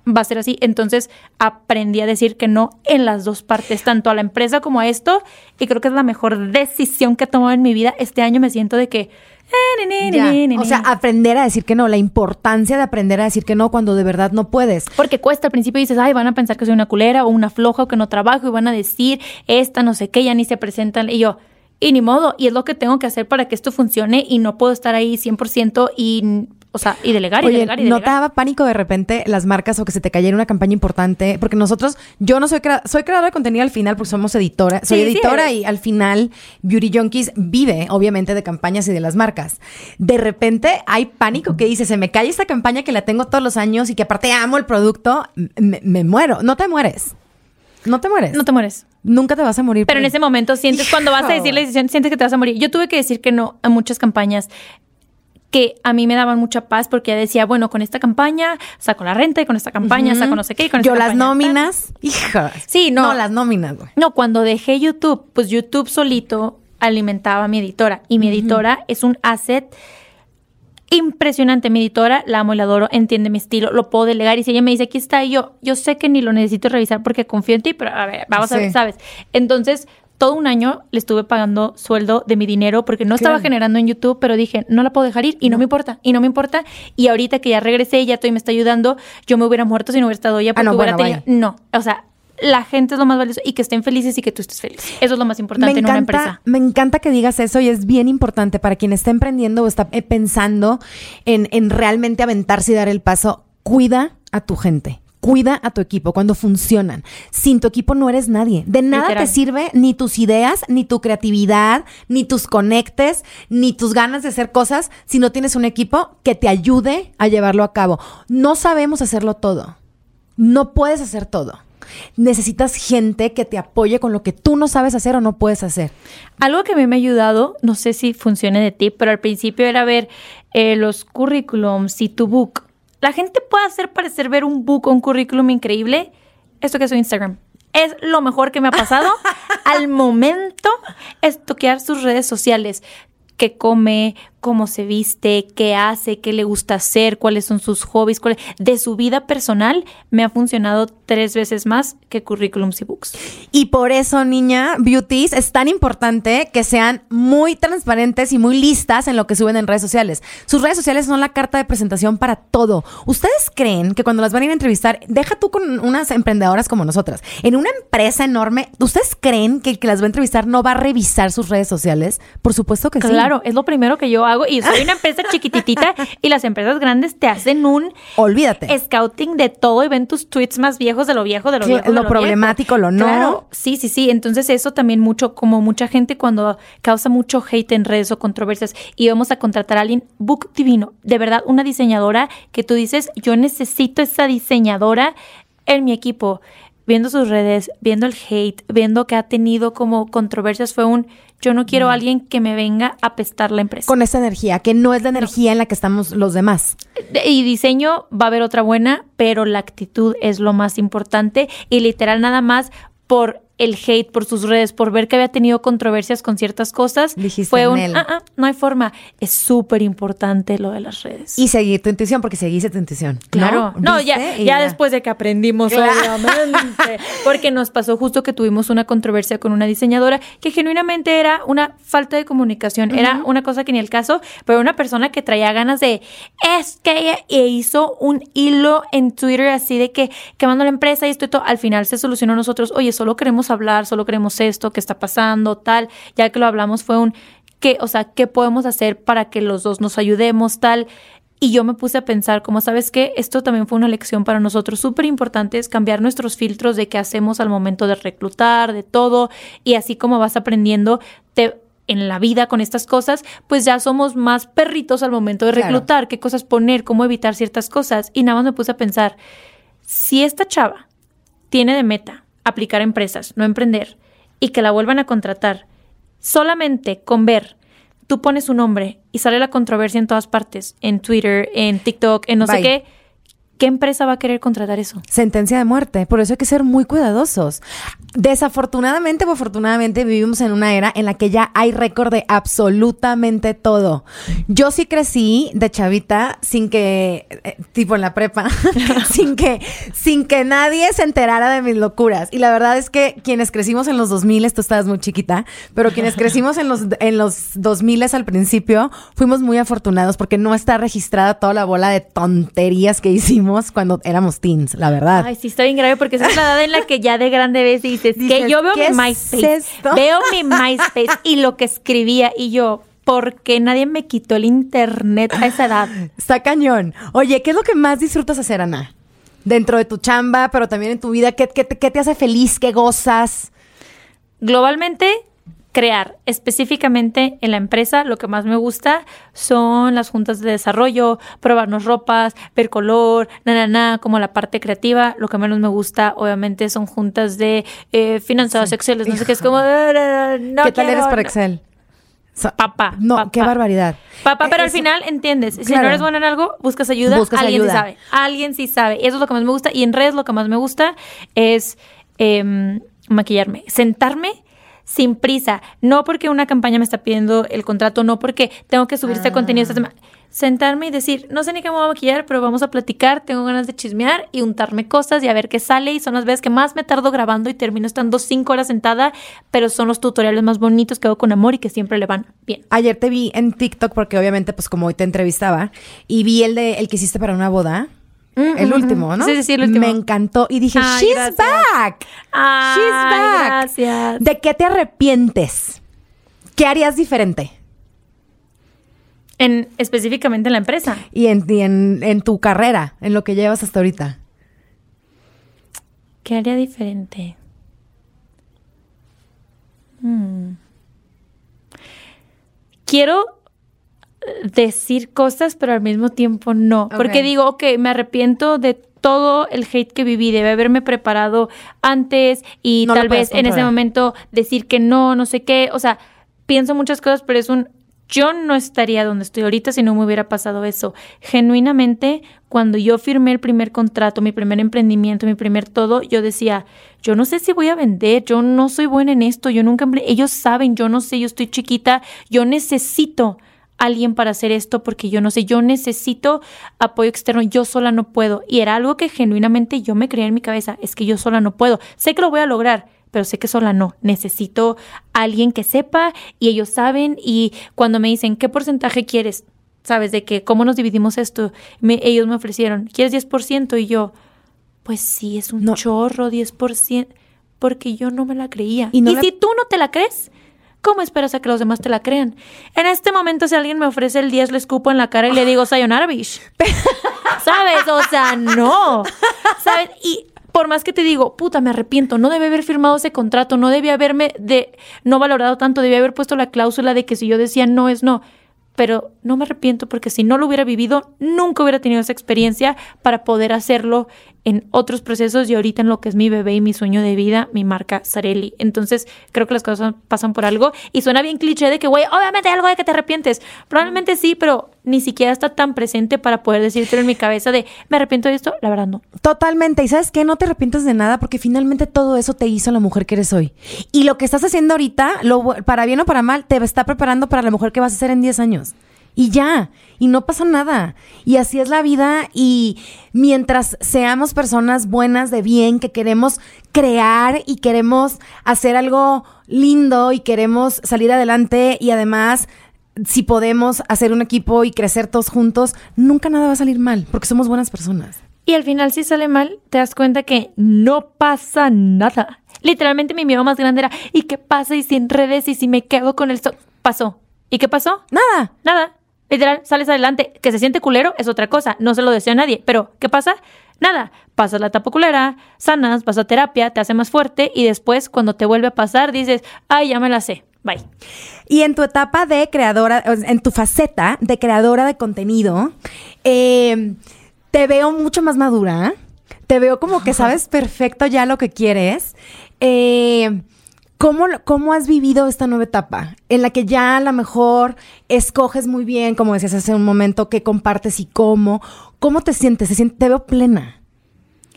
va a ser así. Entonces aprendí a decir que no en las dos partes, tanto a la empresa como a esto. Y creo que es la mejor decisión que he tomado en mi vida. Este año me siento de que... Eh, o sea, aprender a decir que no, la importancia de aprender a decir que no cuando de verdad no puedes. Porque cuesta al principio dices, ay, van a pensar que soy una culera o una floja o que no trabajo y van a decir, esta no sé qué, ya ni se presentan. Y yo, y ni modo, y es lo que tengo que hacer para que esto funcione y no puedo estar ahí 100% y o sea, y delegar y delegar y delegar. ¿Notaba pánico de repente las marcas o que se te cayera una campaña importante? Porque nosotros, yo no soy, soy creadora de contenido al final porque somos editora. Soy editora y al final Beauty Junkies vive, obviamente, de campañas y de las marcas. De repente hay pánico que dice, se me cae esta campaña que la tengo todos los años y que aparte amo el producto, me, muero. No te mueres. No te mueres. No te mueres. Nunca te vas a morir. Pero en ese momento sientes, cuando vas a decir la decisión, sientes que te vas a morir. Yo tuve que decir que no a muchas campañas que a mí me daban mucha paz porque decía, bueno, con esta campaña saco la renta y con esta campaña saco no sé qué. Y con Yo las nóminas, hija. Sí, no. No, las nóminas, güey. No, cuando dejé YouTube, pues YouTube solito alimentaba a mi editora y mi editora es un asset impresionante. Mi editora, la amo y la adoro, entiende mi estilo, lo puedo delegar. Y si ella me dice, aquí está, y yo, yo sé que ni lo necesito revisar porque confío en ti, pero a ver, vamos a ver, ¿sabes? Entonces, todo un año le estuve pagando sueldo de mi dinero porque no estaba generando en YouTube, pero dije, no la puedo dejar ir y no. me importa, y no me importa. Y ahorita que ya regresé, ya estoy me está ayudando, yo me hubiera muerto si no hubiera estado ella ah, porque hubiera tenido... No, o sea, la gente es lo más valioso y que estén felices y que tú estés feliz. Eso es lo más importante en una empresa. Me encanta que digas eso y es bien importante para quien está emprendiendo o está eh, pensando en, en realmente aventarse y dar el paso. Cuida a tu gente Cuida a tu equipo cuando funcionan. Sin tu equipo no eres nadie. De nada te sirve ni tus ideas, ni tu creatividad, ni tus conectes, ni tus ganas de hacer cosas si no tienes un equipo que te ayude a llevarlo a cabo. No sabemos hacerlo todo. No puedes hacer todo. Necesitas gente que te apoye con lo que tú no sabes hacer o no puedes hacer. Algo que a mí me ha ayudado, no sé si funcione de ti, pero al principio era ver eh, los currículums y tu book la gente puede hacer parecer ver un book o un currículum increíble. Esto que es su Instagram. Es lo mejor que me ha pasado al momento es toquear sus redes sociales. Qué come, cómo se viste, qué hace, qué le gusta hacer, cuáles son sus hobbies, cuál, de su vida personal, me ha funcionado tres veces más que currículums y books. Y por eso, niña, beauties, es tan importante que sean muy transparentes y muy listas en lo que suben en redes sociales. Sus redes sociales son la carta de presentación para todo. ¿Ustedes creen que cuando las van a ir a entrevistar, deja tú con unas emprendedoras como nosotras, en una empresa enorme, ¿ustedes creen que el que las va a entrevistar no va a revisar sus redes sociales? Por supuesto que sí. Claro, es lo primero que yo hago y soy una empresa chiquititita y las empresas grandes te hacen un olvídate. scouting de todo y ven tus tweets más viejos de lo viejo de lo viejo lo, problemático lo no. Claro, sí sí sí. Entonces eso también mucho como mucha gente cuando causa mucho hate en redes o controversias y vamos a contratar a alguien book divino. De verdad una diseñadora que tú dices yo necesito esa diseñadora en mi equipo viendo sus redes, viendo el hate, viendo que ha tenido como controversias, fue un yo no quiero a alguien que me venga a pestar la empresa. Con esa energía, que no es la energía en la que estamos los demás. Y diseño va a haber otra buena, pero la actitud es lo más importante y literal nada más por el hate por sus redes, por ver que había tenido controversias con ciertas cosas, fue un, ah, ah, no hay forma. Es súper importante lo de las redes. Y seguir tu intuición, porque seguiste tu intuición. Claro, no, ya, ya, después de que aprendimos, obviamente, porque nos pasó justo que tuvimos una controversia con una diseñadora que genuinamente era una falta de comunicación, era una cosa que ni el caso, pero una persona que traía ganas de, es que ella e hizo un hilo en Twitter así de que quemando la empresa y esto y todo, al final se solucionó nosotros, oye, solo queremos hablar, solo queremos esto, qué está pasando, tal. Ya que lo hablamos fue un, ¿qué, o sea, qué podemos hacer para que los dos nos ayudemos, tal? Y yo me puse a pensar, como sabes que esto también fue una lección para nosotros súper importante, es cambiar nuestros filtros de qué hacemos al momento de reclutar, de todo, y así como vas aprendiendo te, en la vida con estas cosas, pues ya somos más perritos al momento de reclutar, qué cosas poner, cómo evitar ciertas cosas. Y nada más me puse a pensar, si esta chava tiene de meta aplicar a empresas, no emprender, y que la vuelvan a contratar, solamente con ver, tú pones un nombre y sale la controversia en todas partes, en Twitter, en TikTok, en no sé qué, ¿qué empresa va a querer contratar eso? Sentencia de muerte. Por eso hay que ser muy cuidadosos. Desafortunadamente o afortunadamente vivimos en una era en la que ya hay récord de absolutamente todo. Yo sí crecí de chavita sin que, eh, tipo en la prepa, sin que, sin que nadie se enterara de mis locuras. Y la verdad es que quienes crecimos en los 2000, tú estabas muy chiquita, pero quienes crecimos en los, en los 2000 al principio, fuimos muy afortunados porque no está registrada toda la bola de tonterías que hicimos cuando éramos teens, la verdad. Ay, sí, estoy bien grave porque esa es la edad en la que ya de grande ves y dices, que yo veo mi MySpace. veo mi MySpace y lo que escribía y yo, ¿por qué nadie me quitó el internet a esa edad? Está cañón. Oye, ¿qué es lo que más disfrutas hacer, Ana? Dentro de tu chamba, pero también en tu vida, ¿qué, qué, qué te hace feliz? ¿Qué gozas? Globalmente, crear. Específicamente en la empresa, lo que más me gusta son las juntas de desarrollo, probarnos ropas, ver color, na, na, como la parte creativa. Lo que menos me gusta, obviamente, son juntas de eh, finanzas, Excel, no sé qué, es como... No ¿Qué tal eres para Excel? papá. No, qué barbaridad. Papá, pero al final entiendes. Si no eres bueno en algo, buscas ayuda. alguien sí sabe. Alguien sí sabe. Eso es lo que más me gusta. Y en redes lo que más me gusta es em, maquillarme. Sentarme sin prisa, no porque una campaña me está pidiendo el contrato, no porque tengo que subir este contenido esta semana. Sentarme y decir, no sé ni qué me voy a maquillar, pero vamos a platicar, tengo ganas de chismear y untarme cosas y a ver qué sale. Y son las veces que más me tardo grabando y termino estando cinco horas sentada, pero son los tutoriales más bonitos que hago con amor y que siempre le van bien. Ayer te vi en TikTok porque obviamente, pues como hoy te entrevistaba, y vi el de el que hiciste para una boda el último, ¿no? Sí, sí, sí, el último. Me encantó y dije, she's back. she's back. Gracias. ¿De qué te arrepientes? ¿Qué harías diferente? En, específicamente en la empresa. Y en, en, tu carrera, en lo que llevas hasta ahorita. ¿Qué haría diferente? Hmm. Quiero decir cosas, pero al mismo tiempo no. Porque digo, ok, me arrepiento de todo el hate que viví, debe haberme preparado antes y tal vez en ese momento decir que no, no sé qué. O sea, pienso muchas cosas, pero es un... Yo no estaría donde estoy ahorita si no me hubiera pasado eso. Genuinamente, cuando yo firmé el primer contrato, mi primer emprendimiento, mi primer todo, yo decía, yo no sé si voy a vender, yo no soy buena en esto, yo nunca... Ellos saben, yo no sé, yo estoy chiquita, yo necesito alguien para hacer esto porque yo no sé, yo necesito apoyo externo, yo sola no puedo. Y era algo que genuinamente yo me creía en mi cabeza, es que yo sola no puedo. Sé que lo voy a lograr, pero sé que sola no. Necesito alguien que sepa y ellos saben y cuando me dicen, ¿qué porcentaje quieres? ¿Sabes? De que, ¿cómo nos dividimos esto? ellos me ofrecieron, ¿quieres 10%? Y yo, pues sí, es un chorro, 10%, porque yo no me la creía. Y, si tú no te la crees, ¿cómo esperas a que los demás te la crean? En este momento, si alguien me ofrece el 10, le escupo en la cara y le digo, Sayonara, bish. ¿Sabes? O sea, no. ¿Sabes? Y por más que te digo, puta, me arrepiento, no debe haber firmado ese contrato, no debía haberme de no valorado tanto, debía haber puesto la cláusula de que si yo decía no es no pero no me arrepiento porque si no lo hubiera vivido, nunca hubiera tenido esa experiencia para poder hacerlo en otros procesos y ahorita en lo que es mi bebé y mi sueño de vida, mi marca Sarelli. Entonces, creo que las cosas pasan por algo y suena bien cliché de que, güey, obviamente hay algo de que te arrepientes. Probablemente sí, pero ni siquiera está tan presente para poder decirte en mi cabeza de, me arrepiento de esto, la verdad no. Totalmente. Y sabes qué, no te arrepientes de nada porque finalmente todo eso te hizo la mujer que eres hoy. Y lo que estás haciendo ahorita, lo, para bien o para mal, te está preparando para la mujer que vas a ser en 10 años y ya, y no pasa nada. Y así es la vida y mientras seamos personas buenas de bien, que queremos crear y queremos hacer algo lindo y queremos salir adelante y además si podemos hacer un equipo y crecer todos juntos, nunca nada va a salir mal, porque somos buenas personas. Y al final si sale mal, te das cuenta que no pasa nada. Literalmente mi miedo más grande era, ¿y qué pasa? ¿Y si en redes? ¿Y si me quedo con el... pasó. ¿Y qué pasó? Nada. Nada. Literal, sales adelante. Que se siente culero es otra cosa. No se lo deseo a nadie. Pero, ¿qué pasa? Nada. Pasas la etapa culera, sanas, vas a terapia, te hace más fuerte y después, cuando te vuelve a pasar, dices, ay, ya me la sé. Bye. Y en tu etapa de creadora, en tu faceta de creadora de contenido, eh, te veo mucho más madura. Te veo como que sabes perfecto ya lo que quieres. Eh, ¿Cómo, ¿Cómo has vivido esta nueva etapa en la que ya a lo mejor escoges muy bien, como decías hace un momento, qué compartes y cómo? ¿Cómo te sientes? ¿Te, veo plena?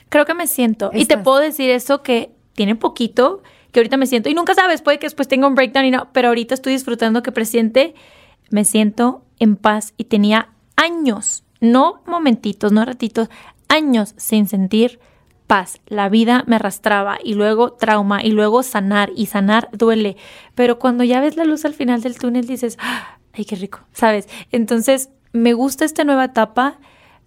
Creo que me siento. Y te puedo decir eso que tiene poquito, que ahorita me siento, y nunca sabes, puede que después tenga un breakdown y no, pero ahorita estoy disfrutando que presiente, me siento en paz y tenía años, no momentitos, no ratitos, años sin sentir paz. La vida me arrastraba y luego trauma y luego sanar y sanar duele. Pero cuando ya ves la luz al final del túnel dices, ay, qué rico, ¿sabes? Entonces, me gusta esta nueva etapa.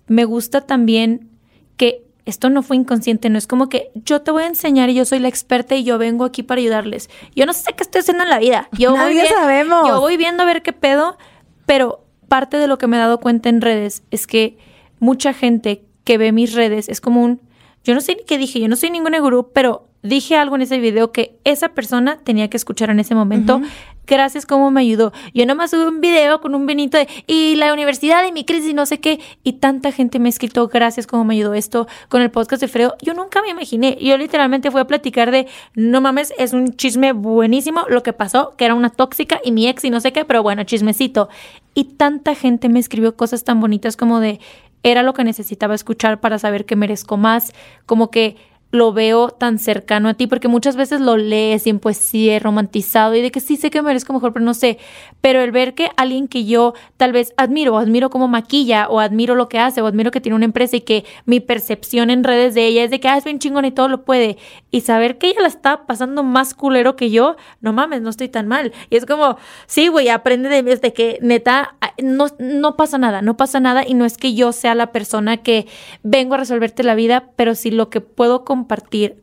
Me gusta también que esto no fue inconsciente, no es como que yo te voy a enseñar y yo soy la experta y yo vengo aquí para ayudarles. Yo no sé qué estoy haciendo en la vida. Yo Nadie voy sabemos. Yo voy viendo a ver qué pedo, pero parte de lo que me he dado cuenta en redes es que mucha gente que ve mis redes es como un yo no sé ni qué dije, yo no soy ningún gurú, pero dije algo en ese video que esa persona tenía que escuchar en ese momento. Gracias, cómo me ayudó. Yo nomás subí un video con un vinito de, y la universidad y mi crisis y no sé qué. Y tanta gente me ha escrito, gracias, cómo me ayudó esto con el podcast de Fredo. Yo nunca me imaginé. Yo literalmente fui a platicar de, no mames, es un chisme buenísimo lo que pasó, que era una tóxica y mi ex y no sé qué, pero bueno, chismecito. Y tanta gente me escribió cosas tan bonitas como de, era lo que necesitaba escuchar para saber que merezco más, como que lo veo tan cercano a ti, porque muchas veces lo lees y en poesía romantizado y de que sí sé que merezco mejor, pero no sé. Pero el ver que alguien que yo tal vez admiro, o admiro como maquilla, o admiro lo que hace, o admiro que tiene una empresa y que mi percepción en redes de ella es de que ah, es bien chingón y todo lo puede, y saber que ella la está pasando más culero que yo, no mames, no estoy tan mal. Y es como, sí, güey, aprende de, de que neta, ah, no, no pasa nada, no pasa nada, y no es que yo sea la persona que vengo a resolverte la vida, pero si lo que puedo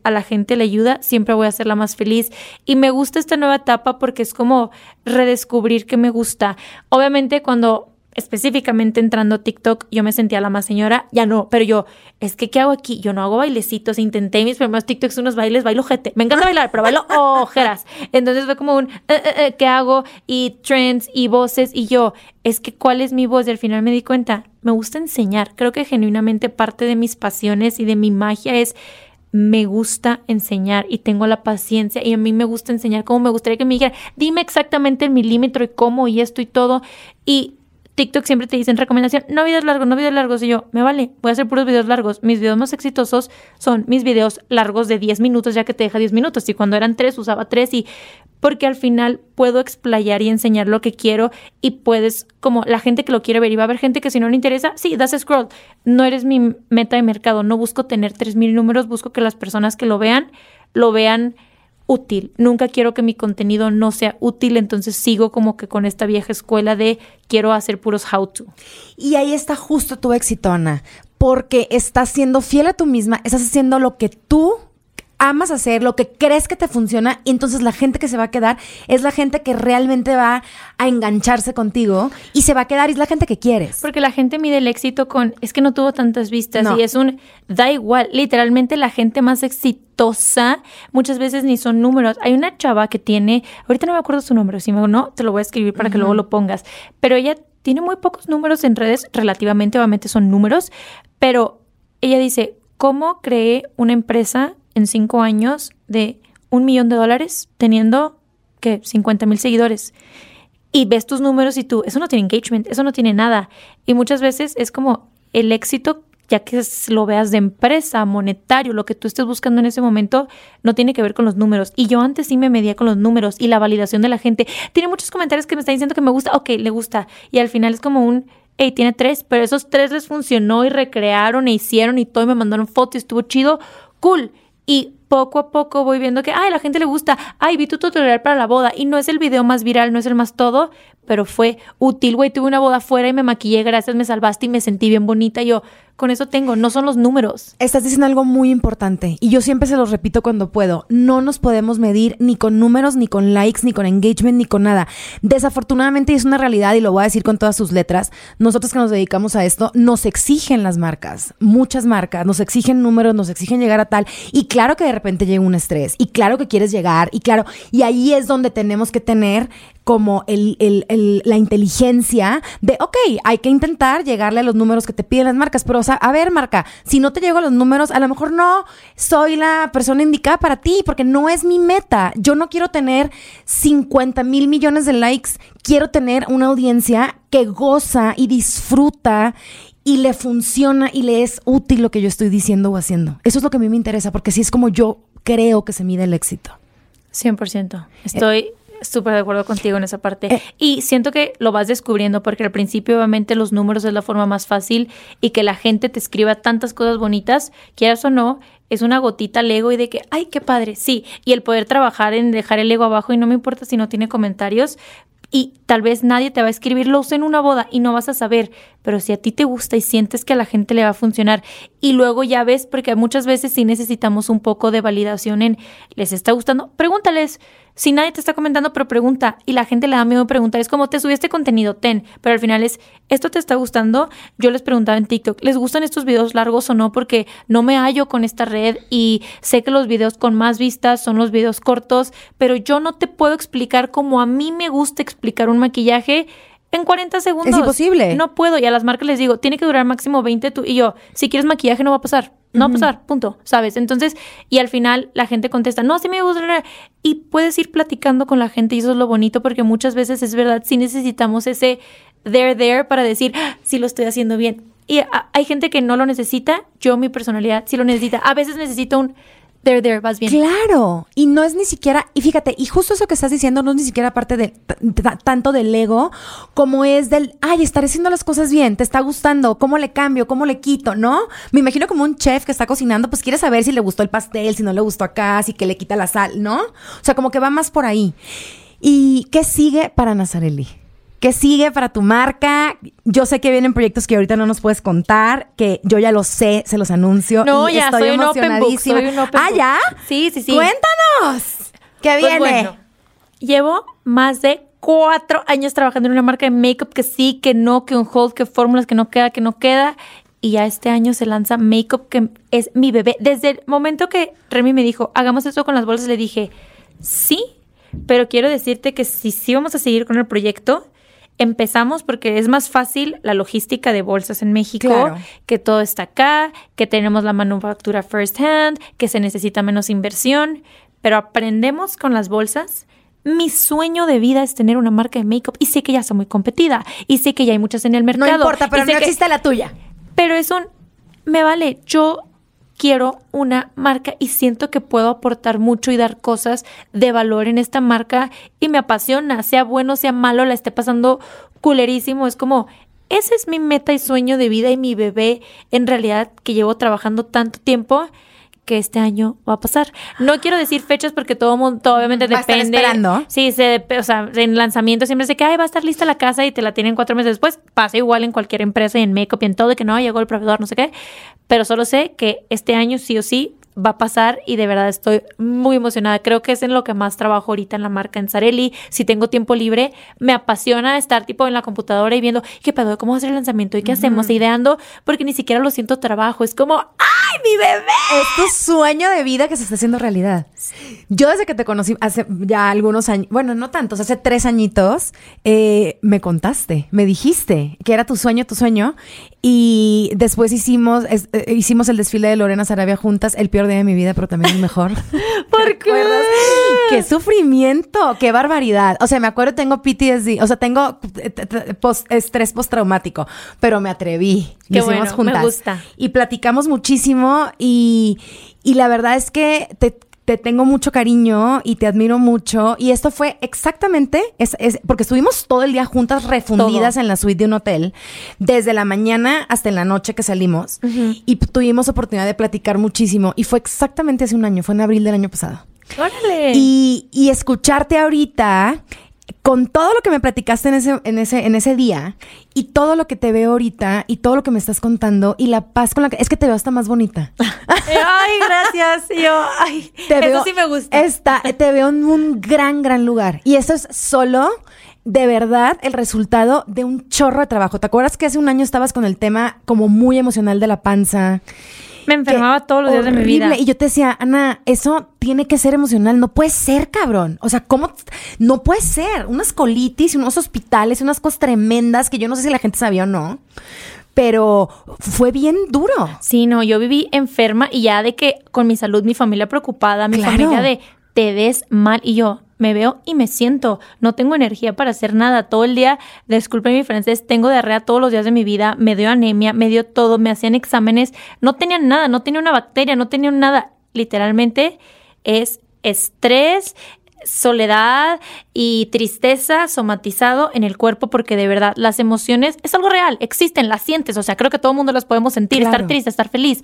a la gente le ayuda, siempre voy a ser la más feliz. Y me gusta esta nueva etapa porque es como redescubrir que me gusta. Obviamente cuando específicamente entrando a TikTok, yo me sentía la más señora, ya no, pero yo, es que, ¿qué hago aquí? Yo no hago bailecitos, intenté mis primeros TikToks, unos bailes, bailo gente, me encanta bailar, pero bailo ojeras. Entonces fue como un, eh, eh, eh, ¿qué hago? Y trends y voces, y yo, es que, ¿cuál es mi voz? Y al final me di cuenta, me gusta enseñar, creo que genuinamente parte de mis pasiones y de mi magia es me gusta enseñar y tengo la paciencia y a mí me gusta enseñar como me gustaría que me dijera, dime exactamente el milímetro y cómo y esto y todo. Y TikTok siempre te dicen recomendación, no videos largos, no videos largos. Y yo, me vale, voy a hacer puros videos largos. Mis videos más exitosos son mis videos largos de 10 minutos, ya que te deja 10 minutos. Y cuando eran 3, usaba 3 y porque al final puedo explayar y enseñar lo que quiero y puedes, como la gente que lo quiere ver y va a haber gente que si no le interesa, sí, das scroll. No eres mi meta de mercado, no busco tener 3.000 números, busco que las personas que lo vean, lo vean útil. Nunca quiero que mi contenido no sea útil, entonces sigo como que con esta vieja escuela de quiero hacer puros how to. Y ahí está justo tu éxito, Ana, porque estás siendo fiel a tú misma, estás haciendo lo que tú amas hacer, lo que crees que te funciona, y entonces la gente que se va a quedar es la gente que realmente va a engancharse contigo y se va a quedar y es la gente que quieres. Porque la gente mide el éxito con, es que no tuvo tantas vistas y es un, da igual, literalmente la gente más exitosa muchas veces ni son números. Hay una chava que tiene, ahorita no me acuerdo su nombre, si no, te lo voy a escribir para que luego lo pongas, pero ella tiene muy pocos números en redes, relativamente, obviamente son números, pero ella dice, ¿cómo creé una empresa en cinco años de un millón de dólares teniendo, que 50 mil seguidores. Y ves tus números y tú, eso no tiene engagement, eso no tiene nada. Y muchas veces es como el éxito, ya que lo veas de empresa, monetario, lo que tú estés buscando en ese momento, no tiene que ver con los números. Y yo antes sí me medía con los números y la validación de la gente. Tiene muchos comentarios que me están diciendo que me gusta, ok, le gusta. Y al final es como un, hey, tiene tres, pero esos tres les funcionó y recrearon e hicieron y todo y me mandaron fotos y estuvo chido, cool y poco a poco voy viendo que, ay, la gente le gusta, ay, vi tu tutorial para la boda y no es el video más viral, no es el más todo, pero fue útil, güey, tuve una boda afuera y me maquillé, gracias, me salvaste y me sentí bien bonita. Yo, con eso tengo, no son los números. Estás diciendo algo muy importante y yo siempre se los repito cuando puedo. No nos podemos medir ni con números, ni con likes, ni con engagement, ni con nada. Desafortunadamente es una realidad y lo voy a decir con todas sus letras. Nosotros que nos dedicamos a esto, nos exigen las marcas, muchas marcas, nos exigen números, nos exigen llegar a tal. Y claro que de repente llega un estrés y claro que quieres llegar y claro, y ahí es donde tenemos que tener como el, el, la inteligencia de, ok, hay que intentar llegarle a los números que te piden las marcas, pero, o sea, a ver, marca, si no te llego a los números, a lo mejor no soy la persona indicada para ti, porque no es mi meta. Yo no quiero tener 50 mil millones de likes, quiero tener una audiencia que goza y disfruta y le funciona y le es útil lo que yo estoy diciendo o haciendo. Eso es lo que a mí me interesa, porque así es como yo creo que se mide el éxito. 100%. Estoy súper de acuerdo contigo en esa parte. Eh. y siento que lo vas descubriendo porque al principio obviamente los números es la forma más fácil y que la gente te escriba tantas cosas bonitas, quieras o no, es una gotita al ego y de que, ay, qué padre, sí. Y el poder trabajar en dejar el ego abajo y no me importa si no tiene comentarios, y tal vez nadie te va a escribir, lo en una boda y no vas a saber, pero si a ti te gusta y sientes que a la gente le va a funcionar y luego ya ves, porque muchas veces sí necesitamos un poco de validación en, ¿les está gustando? Pregúntales, si nadie te está comentando, pero pregunta y la gente le da miedo preguntar, es como te subí este contenido, ten, pero al final es, ¿esto te está gustando? Yo les preguntaba en TikTok, ¿les gustan estos videos largos o no? Porque no me hallo con esta red y sé que los videos con más vistas son los videos cortos, pero yo no te puedo explicar cómo a mí me gusta explicar un maquillaje en 40 segundos. Es imposible. No puedo. Y a las marcas les digo, tiene que durar máximo 20. Tu y yo, si quieres maquillaje, no va a pasar. No va a pasar, punto. ¿Sabes? Entonces, y al final la gente contesta, no, sí me gusta. Y puedes ir platicando con la gente y eso es lo bonito porque muchas veces es verdad, sí necesitamos ese there, there para decir, ah, sí lo estoy haciendo bien. Y hay gente que no lo necesita. Yo, mi personalidad, sí lo necesita. A veces necesito un there, there, vas bien. Claro, y no es ni siquiera, y fíjate, y justo eso que estás diciendo no es ni siquiera parte de, tanto del ego como es del, ay, estaré haciendo las cosas bien, te está gustando, cómo le cambio, cómo le quito, ¿no? Me imagino como un chef que está cocinando, pues quiere saber si le gustó el pastel, si no le gustó acá, si que le quita la sal, ¿no? O sea, como que va más por ahí. ¿Y qué sigue para Nazarelli? ¿Qué sigue para tu marca? Yo sé que vienen proyectos que ahorita no nos puedes contar, que yo ya lo sé, se los anuncio. No, ya estoy soy emocionadísima. Un open ¿Ah, ya? Sí, sí, sí. Cuéntanos. ¿Qué pues viene? llevo más de cuatro años trabajando en una marca de makeup que sí, que no, que un hold, que fórmulas, que no queda, que no queda. Y ya este año se lanza Makeup, que es mi bebé. Desde el momento que Remy me dijo, hagamos esto con las bolsas, le dije, sí, pero quiero decirte que si sí vamos a seguir con el proyecto, Empezamos porque es más fácil la logística de bolsas en México, que todo está acá, que tenemos la manufactura first hand, que se necesita menos inversión, pero aprendemos con las bolsas mi sueño de vida es tener una marca de make-up y sé que ya está muy competida y sé que ya hay muchas en el mercado. No importa, pero no existe la tuya. Pero es un, me vale, yo quiero una marca y siento que puedo aportar mucho y dar cosas de valor en esta marca y me apasiona, sea bueno, sea malo, la esté pasando culerísimo, es como, ese es mi meta y sueño de vida y mi bebé en realidad que llevo trabajando tanto tiempo que este año va a pasar. No quiero decir fechas porque todo mundo, obviamente va depende. esperando. Sí, se, o sea, en lanzamiento siempre se que Ay, va a estar lista la casa y te la tienen cuatro meses después. Pasa igual en cualquier empresa y en make y en todo, de que no llegó el proveedor, no sé qué. Pero solo sé que este año sí o sí va a pasar y de verdad estoy muy emocionada. Creo que es en lo que más trabajo ahorita en la marca en Sarelli. Si tengo tiempo libre, me apasiona estar tipo en la computadora y viendo qué pedo, cómo va a ser el lanzamiento y qué hacemos, ideando, porque ni siquiera lo siento trabajo. Es como, ¡ay, mi bebé! Es tu sueño de vida que se está haciendo realidad. Yo desde que te conocí hace ya algunos años, bueno, no tantos, hace tres añitos, eh, me contaste, me dijiste que era tu sueño, tu sueño. Y después hicimos, eh, hicimos el desfile de Lorena Sarabia juntas, el peor día de mi vida, pero también el mejor. ¿Por qué? ¡Qué sufrimiento! ¡Qué barbaridad! O sea, me acuerdo, tengo PTSD, o sea, tengo eh, estrés postraumático, pero me atreví. Qué bueno, juntas. me gusta. Y platicamos muchísimo y, y la verdad es que te te tengo mucho cariño y te admiro mucho. Y esto fue exactamente, es, porque estuvimos todo el día juntas refundidas en la suite de un hotel, desde la mañana hasta en la noche que salimos. Y tuvimos oportunidad de platicar muchísimo. Y fue exactamente hace un año, fue en abril del año pasado. ¡Órale! Y, y escucharte ahorita con todo lo que me platicaste en ese, en ese, en ese día y todo lo que te veo ahorita y todo lo que me estás contando y la paz con la que es que te veo hasta más bonita. ay, gracias. Yo, ay, eso sí me gusta. Está, te veo en un gran, gran lugar. Y eso es solo de verdad el resultado de un chorro de trabajo. ¿Te acuerdas que hace un año estabas con el tema como muy emocional de la panza? Me enfermaba todos los días de mi vida. Y yo te decía, Ana, eso tiene que ser emocional. No puede ser, cabrón. O sea, ¿cómo? No puede ser. Unas colitis, unos hospitales, unas cosas tremendas que yo no sé si la gente sabía o no. Pero fue bien duro. Sí, no, yo viví enferma y ya de que con mi salud, mi familia preocupada, mi familia de te ves mal y yo, me veo y me siento. No tengo energía para hacer nada. Todo el día, disculpen mi francés, tengo diarrea todos los días de mi vida, me dio anemia, me dio todo, me hacían exámenes, no tenían nada, no tenía una bacteria, no tenía nada. Literalmente es estrés, soledad y tristeza somatizado en el cuerpo porque de verdad las emociones es algo real, existen, las sientes, o sea, creo que todo el mundo las podemos sentir, estar triste, estar feliz.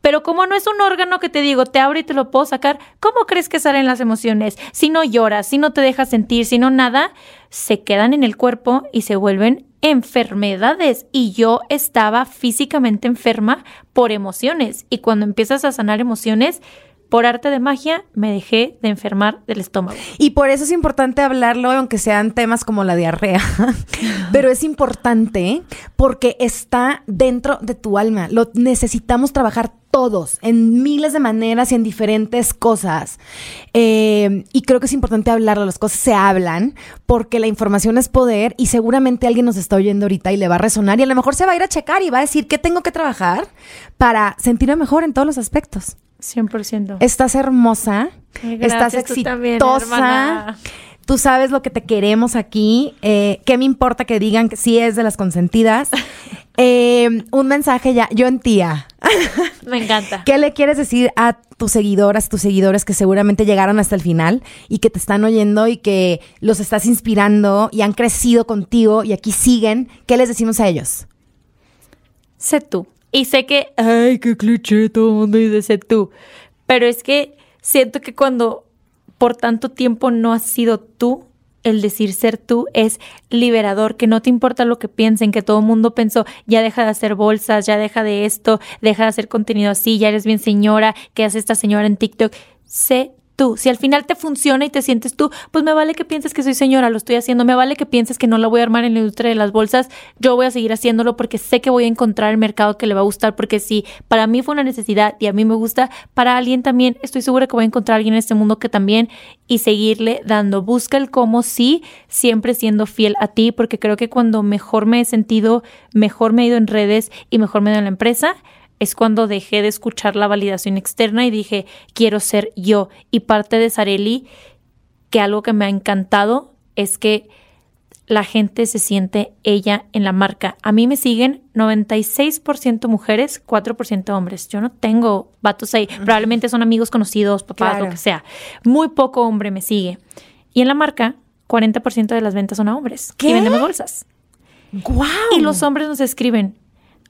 Pero como no es un órgano que te digo, te abre y te lo puedo sacar, ¿cómo crees que salen las emociones? Si no lloras, si no te dejas sentir, si no nada, se quedan en el cuerpo y se vuelven enfermedades. Y yo estaba físicamente enferma por emociones. Y cuando empiezas a sanar emociones, por arte de magia me dejé de enfermar del estómago. Y por eso es importante hablarlo, aunque sean temas como la diarrea. Pero es importante porque está dentro de tu alma. Lo necesitamos trabajar todos, en miles de maneras y en diferentes cosas. Eh, y creo que es importante hablarlo, las cosas se hablan porque la información es poder y seguramente alguien nos está oyendo ahorita y le va a resonar y a lo mejor se va a ir a checar y va a decir qué tengo que trabajar para sentirme mejor en todos los aspectos. 100%. Estás hermosa, estás exitosa. Tú, sabes lo que te queremos aquí. Eh, ¿Qué me importa que digan que sí es de las consentidas? Eh, un mensaje ya, yo en tía. Me encanta. ¿Qué le quieres decir a tus seguidoras, tus seguidores que seguramente llegaron hasta el final y que te están oyendo y que los estás inspirando y han crecido contigo y aquí siguen? ¿Qué les decimos a ellos? Sé tú. Y sé que, ay, qué cliché, todo el mundo dice sé tú. Pero es que siento que cuando por tanto tiempo no has sido tú, el decir ser tú es liberador, que no te importa lo que piensen, que todo el mundo pensó, ya deja de hacer bolsas, ya deja de esto, deja de hacer contenido así, ya eres bien señora, ¿qué hace esta señora en TikTok? Sé Si al final te funciona y te sientes tú, pues me vale que pienses que soy señora, lo estoy haciendo. Me vale que pienses que no la voy a armar en la industria de las bolsas. Yo voy a seguir haciéndolo porque sé que voy a encontrar el mercado que le va a gustar. Porque si para mí fue una necesidad y a mí me gusta, para alguien también estoy segura que voy a encontrar a alguien en este mundo que también y seguirle dando. Busca el cómo sí, siempre siendo fiel a ti, porque creo que cuando mejor me he sentido, mejor me he ido en redes y mejor me he ido en la empresa, es cuando dejé de escuchar la validación externa y dije, quiero ser yo. Y parte de Sareli que algo que me ha encantado es que la gente se siente ella en la marca. A mí me siguen 96% mujeres, 4% hombres. Yo no tengo vatos ahí. Probablemente son amigos conocidos, papás, lo que sea. Muy poco hombre me sigue. Y en la marca, 40% de las ventas son a hombres. ¿Qué? Y vendemos bolsas. ¡Guau! Y los hombres nos escriben,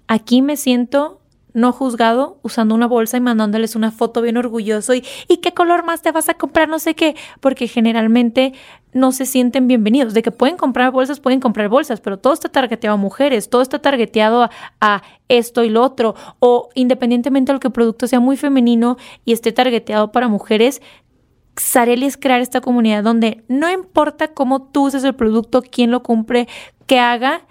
aquí me siento no juzgado usando una bolsa y mandándoles una foto bien orgulloso y, ¿y qué color más te vas a comprar? No sé qué, porque generalmente no se sienten bienvenidos. De que pueden comprar bolsas, pueden comprar bolsas, pero todo está targeteado a mujeres, todo está targeteado a, esto y lo otro. O independientemente de que el producto sea muy femenino y esté targeteado para mujeres, Sareli es crear esta comunidad donde no importa cómo tú uses el producto, quién lo compre, qué haga,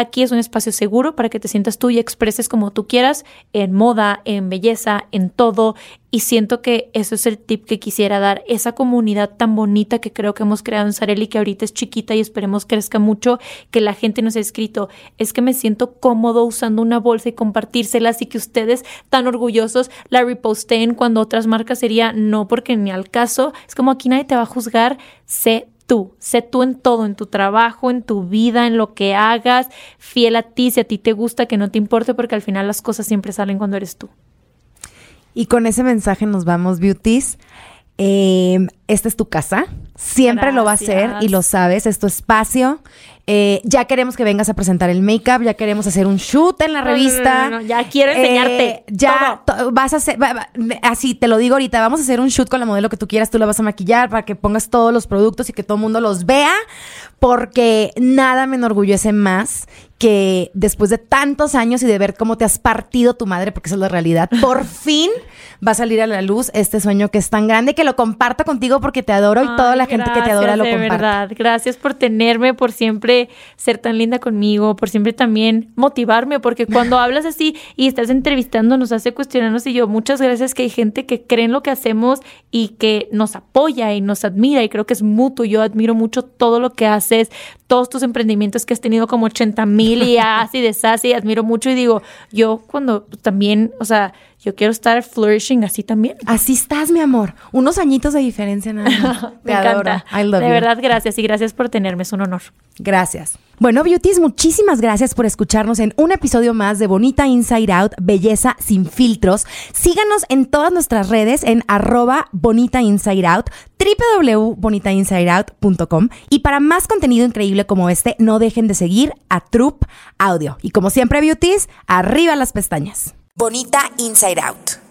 Aquí es un espacio seguro para que te sientas tú y expreses como tú quieras, en moda, en belleza, en todo. Y siento que eso es el tip que quisiera dar. Esa comunidad tan bonita que creo que hemos creado en Sareli, que ahorita es chiquita y esperemos crezca mucho, que la gente nos ha escrito. Es que me siento cómodo usando una bolsa y compartírselas y que ustedes tan orgullosos la reposteen cuando otras marcas sería no porque ni al caso. Es como aquí nadie te va a juzgar. Sé tú, sé tú en todo, en tu trabajo, en tu vida, en lo que hagas, fiel a ti, si a ti te gusta, que no te importe, porque al final las cosas siempre salen cuando eres tú. Y con ese mensaje nos vamos, beauties. Eh, esta es tu casa, siempre lo va a ser y lo sabes, es tu espacio. Eh, ya queremos que vengas a presentar el make-up, ya queremos hacer un shoot en la revista. No, no, ya quiero enseñarte. Eh, ya vas a hacer, así te lo digo ahorita, vamos a hacer un shoot con la modelo que tú quieras, tú la vas a maquillar para que pongas todos los productos y que todo el mundo los vea, porque nada me enorgullece más que después de tantos años y de ver cómo te has partido tu madre, porque esa es la realidad, por fin va a salir a la luz este sueño que es tan grande que lo comparto contigo porque te adoro y toda la gente que te adora lo comparte. verdad, gracias por tenerme, por siempre ser tan linda conmigo, por siempre también motivarme, porque cuando hablas así y estás entrevistando nos hace cuestionarnos y yo, muchas gracias que hay gente que cree en lo que hacemos y que nos apoya y nos admira y creo que es mutuo. Yo admiro mucho todo lo que haces, todos tus emprendimientos que has tenido como 80 mil y así de así, admiro mucho y digo, yo cuando también, o sea, yo quiero estar flourishing así también. Así estás, mi amor. Unos añitos de diferencia nada más. Me encanta. de verdad, gracias y gracias por tenerme, es un honor. Bueno, Beauties, muchísimas gracias por escucharnos en un episodio más de Bonita Inside Out, Belleza sin filtros. Síganos en todas nuestras redes en arroba Bonita Inside Out, www.bonitainsideout.com y para más contenido increíble como este, no dejen de seguir a Troop Audio. Y como siempre, Beauties, arriba las pestañas. Bonita Inside Out.